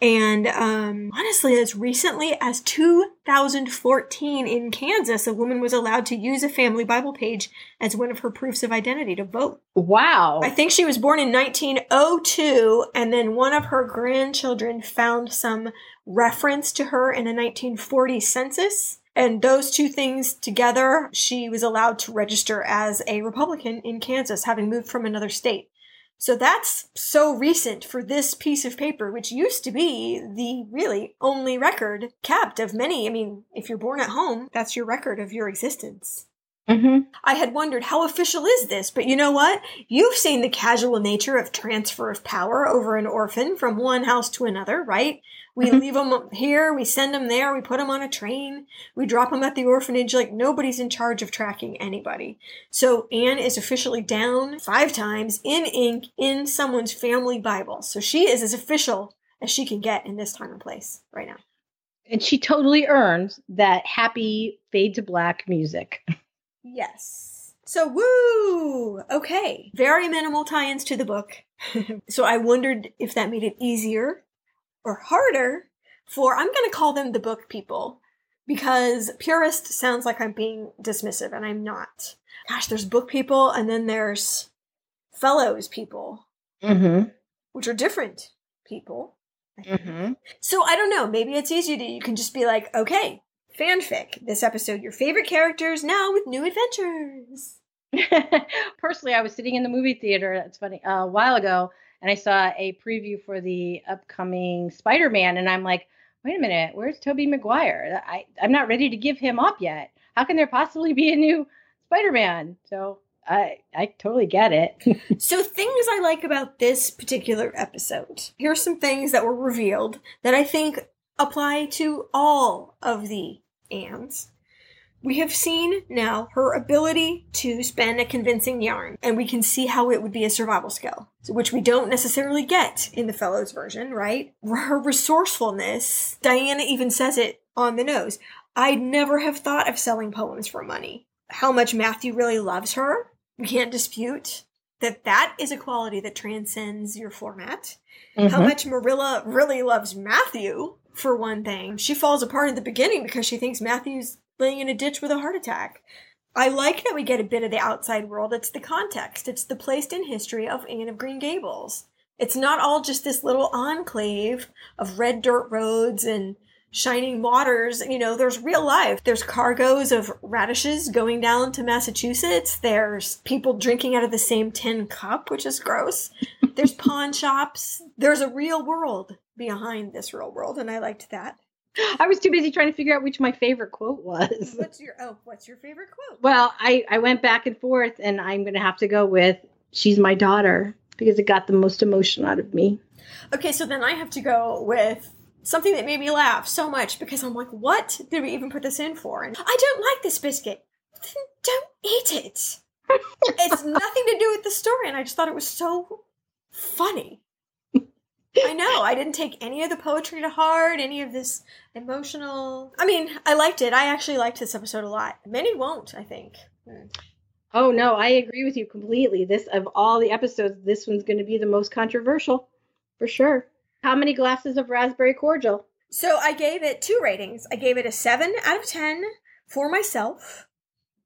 And um, honestly, as recently as 2014 in Kansas, a woman was allowed to use a family Bible page as one of her proofs of identity to vote. Wow. I think she was born in 1902, and then one of her grandchildren found some reference to her in a 1940 census. And those two things together, she was allowed to register as a Republican in Kansas, having moved from another state. So that's so recent for this piece of paper, which used to be the really only record kept of many. I mean, if you're born at home, that's your record of your existence. Mm-hmm. I had wondered how official is this, but you know what? You've seen the casual nature of transfer of power over an orphan from one house to another, right? We Mhm. leave them here, we send them there, we put them on a train, we drop them at the orphanage like nobody's in charge of tracking anybody. So Anne is officially down five times in ink in someone's family Bible. So she is as official as she can get in this time and place right now. And she totally earns that happy fade to black music. Yes. So, woo! Okay. Very minimal tie ins to the book. so, I wondered if that made it easier or harder for, I'm going to call them the book people because purist sounds like I'm being dismissive, and I'm not. Gosh, there's book people, and then there's Follows people, Mm-hmm. which are different people. Mm-hmm. So, I don't know. Maybe it's easier to, you can just be like, okay, fanfic. This episode, your favorite characters now with new adventures. Personally, I was sitting in the movie theater. That's funny. Uh, a while ago, and I saw a preview for the upcoming Spider-Man, and I'm like, wait a minute, where's Tobey Maguire? I I'm not ready to give him up yet. How can there possibly be a new Spider-Man? So I I totally get it. So, things I like about this particular episode. Here's some things that were revealed that I think apply to all of the Annes. We have seen now her ability to spin a convincing yarn, and we can see how it would be a survival skill, which we don't necessarily get in the Follows version, right? Her resourcefulness, Diana even says it on the nose. I'd never have thought of selling poems for money. How much Matthew really loves her, we can't dispute that that is a quality that transcends your format. How Mhm. much Marilla really loves Matthew, for one thing. She falls apart in the beginning because she thinks Matthew's laying in a ditch with a heart attack. I like that we get a bit of the outside world. It's the context. It's the placed in history of Anne of Green Gables. It's not all just this little enclave of red dirt roads and shining waters. You know, there's real life. There's cargoes of radishes going down to Massachusetts. There's people drinking out of the same tin cup, which is gross. There's pawn shops. There's a real world behind this real world, and I liked that. I was too busy trying to figure out which my favorite quote was. What's your oh, what's your favorite quote? Well, I, I went back and forth, and I'm going to have to go with She's My Daughter because it got the most emotion out of me. Okay, so then I have to go with something that made me laugh so much because I'm like, what did we even put this in for? And I don't like this biscuit. Then don't eat it. it's nothing to do with the story, and I just thought it was so funny. I know. I didn't take any of the poetry to heart, any of this emotional. I mean, I liked it. I actually liked this episode a lot. Many won't, I think. Hmm. Oh, no, I agree with you completely. This, of all the episodes, this one's going to be the most controversial for sure. How many glasses of raspberry cordial? So I gave it two ratings. I gave it a 7 out of 10 for myself,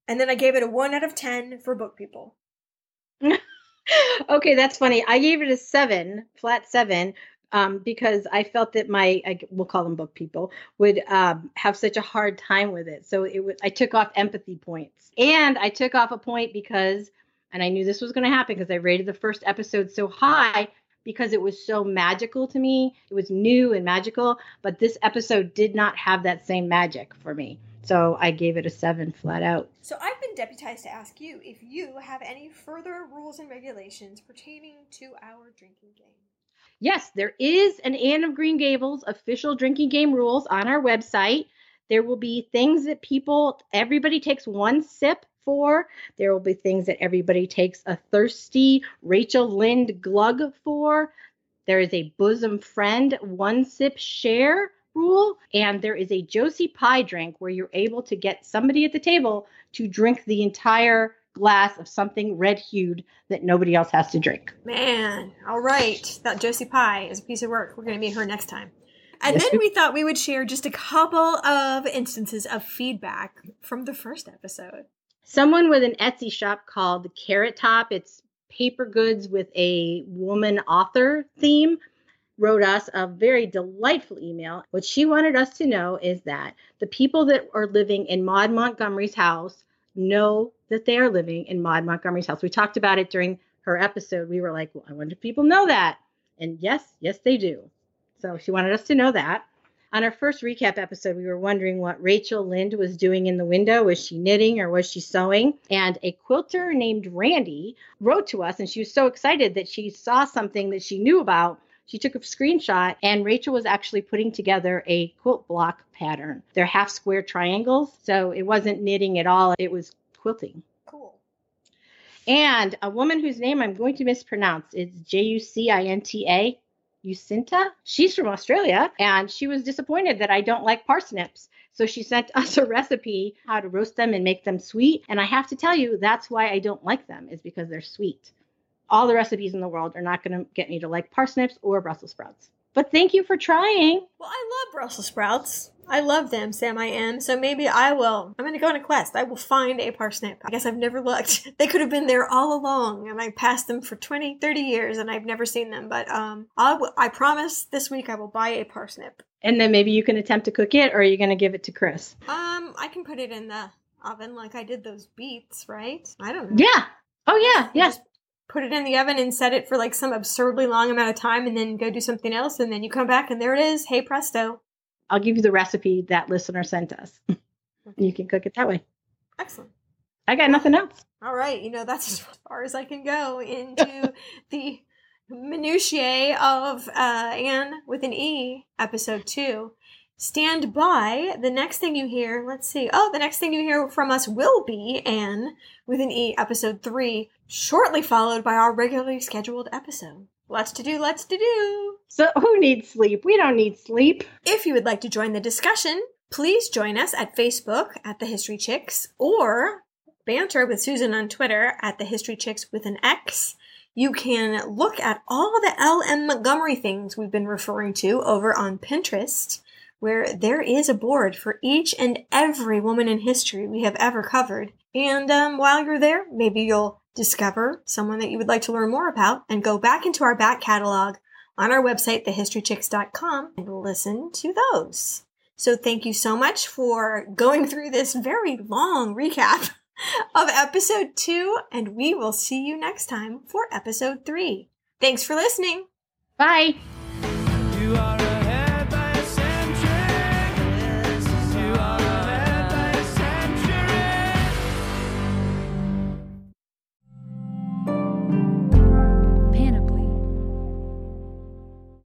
and then I gave it a 1 out of 10 for book people. okay, that's funny. I gave it a seven, flat seven, um, because I felt that my I, we'll call them book people would um, have such a hard time with it. So it was I took off empathy points, and I took off a point because, and I knew this was going to happen because I rated the first episode so high because it was so magical to me. It was new and magical, but this episode did not have that same magic for me. So I gave it a seven flat out. So I've been deputized to ask you if you have any further rules and regulations pertaining to our drinking game. Yes, there is an Anne of Green Gables official drinking game rules on our website. There will be things that people, everybody takes one sip for. There will be things that everybody takes a thirsty Rachel Lynde glug for. There is a bosom friend one sip share rule. And there is a Josie Pye drink where you're able to get somebody at the table to drink the entire glass of something red hued that nobody else has to drink. Man, all right. That Josie Pye is a piece of work. We're going to meet her next time. And Yes, then we- we thought we would share just a couple of instances of feedback from the first episode. Someone with an Etsy shop called Carrot Top, it's paper goods with a woman author theme, wrote us a very delightful email. What she wanted us to know is that the people that are living in Maud Montgomery's house know that they are living in Maud Montgomery's house. We talked about it during her episode. We were like, well, I wonder if people know that. And yes, yes, they do. So she wanted us to know that. On our first recap episode, we were wondering what Rachel Lynde was doing in the window. Was she knitting or was she sewing? And a quilter named Randy wrote to us, and she was so excited that she saw something that she knew about. She took a screenshot, and Rachel was actually putting together a quilt block pattern. They're half square triangles, so it wasn't knitting at all, it was quilting. Cool. And a woman whose name I'm going to mispronounce is J U C I N T A, Ucinta. She's from Australia and she was disappointed that I don't like parsnips. So she sent us a recipe how to roast them and make them sweet. And I have to tell you, that's why I don't like them, is because they're sweet. All the recipes in the world are not going to get me to like parsnips or Brussels sprouts. But thank you for trying. Well, I love Brussels sprouts. I love them, Sam. I am. So maybe I will. I'm going to go on a quest. I will find a parsnip. I guess I've never looked. They could have been there all along, and I passed them for 20, 30 years, and I've never seen them. But um, I, promise this week I will buy a parsnip. And then maybe you can attempt to cook it or are you going to give it to Chris? Um, I can put it in the oven like I did those beets, right? I don't know. Yeah. Oh, yeah. Yes. Put it in the oven and set it for like some absurdly long amount of time, and then go do something else, and then you come back and there it is. Hey presto! I'll give you the recipe that listener sent us. you can cook it that way. Excellent. I got nothing else. All right, you know that's as far as I can go into the minutiae of uh, Anne with an E, episode two. Stand by. The next thing you hear, let's see. Oh, the next thing you hear from us will be Anne with an E, episode three, shortly followed by our regularly scheduled episode. Lots to do, lots to do. So, who needs sleep? We don't need sleep. If you would like to join the discussion, please join us at Facebook at The History Chicks or banter with Susan on Twitter at The History Chicks with an X. You can look at all the L.M. Montgomery things we've been referring to over on Pinterest, where there is a board for each and every woman in history we have ever covered. And um, while you're there, maybe you'll discover someone that you would like to learn more about and go back into our back catalog on our website, thehistorychicks.com, and listen to those. So thank you so much for going through this very long recap of episode two, and we will see you next time for episode three. Thanks for listening. Bye.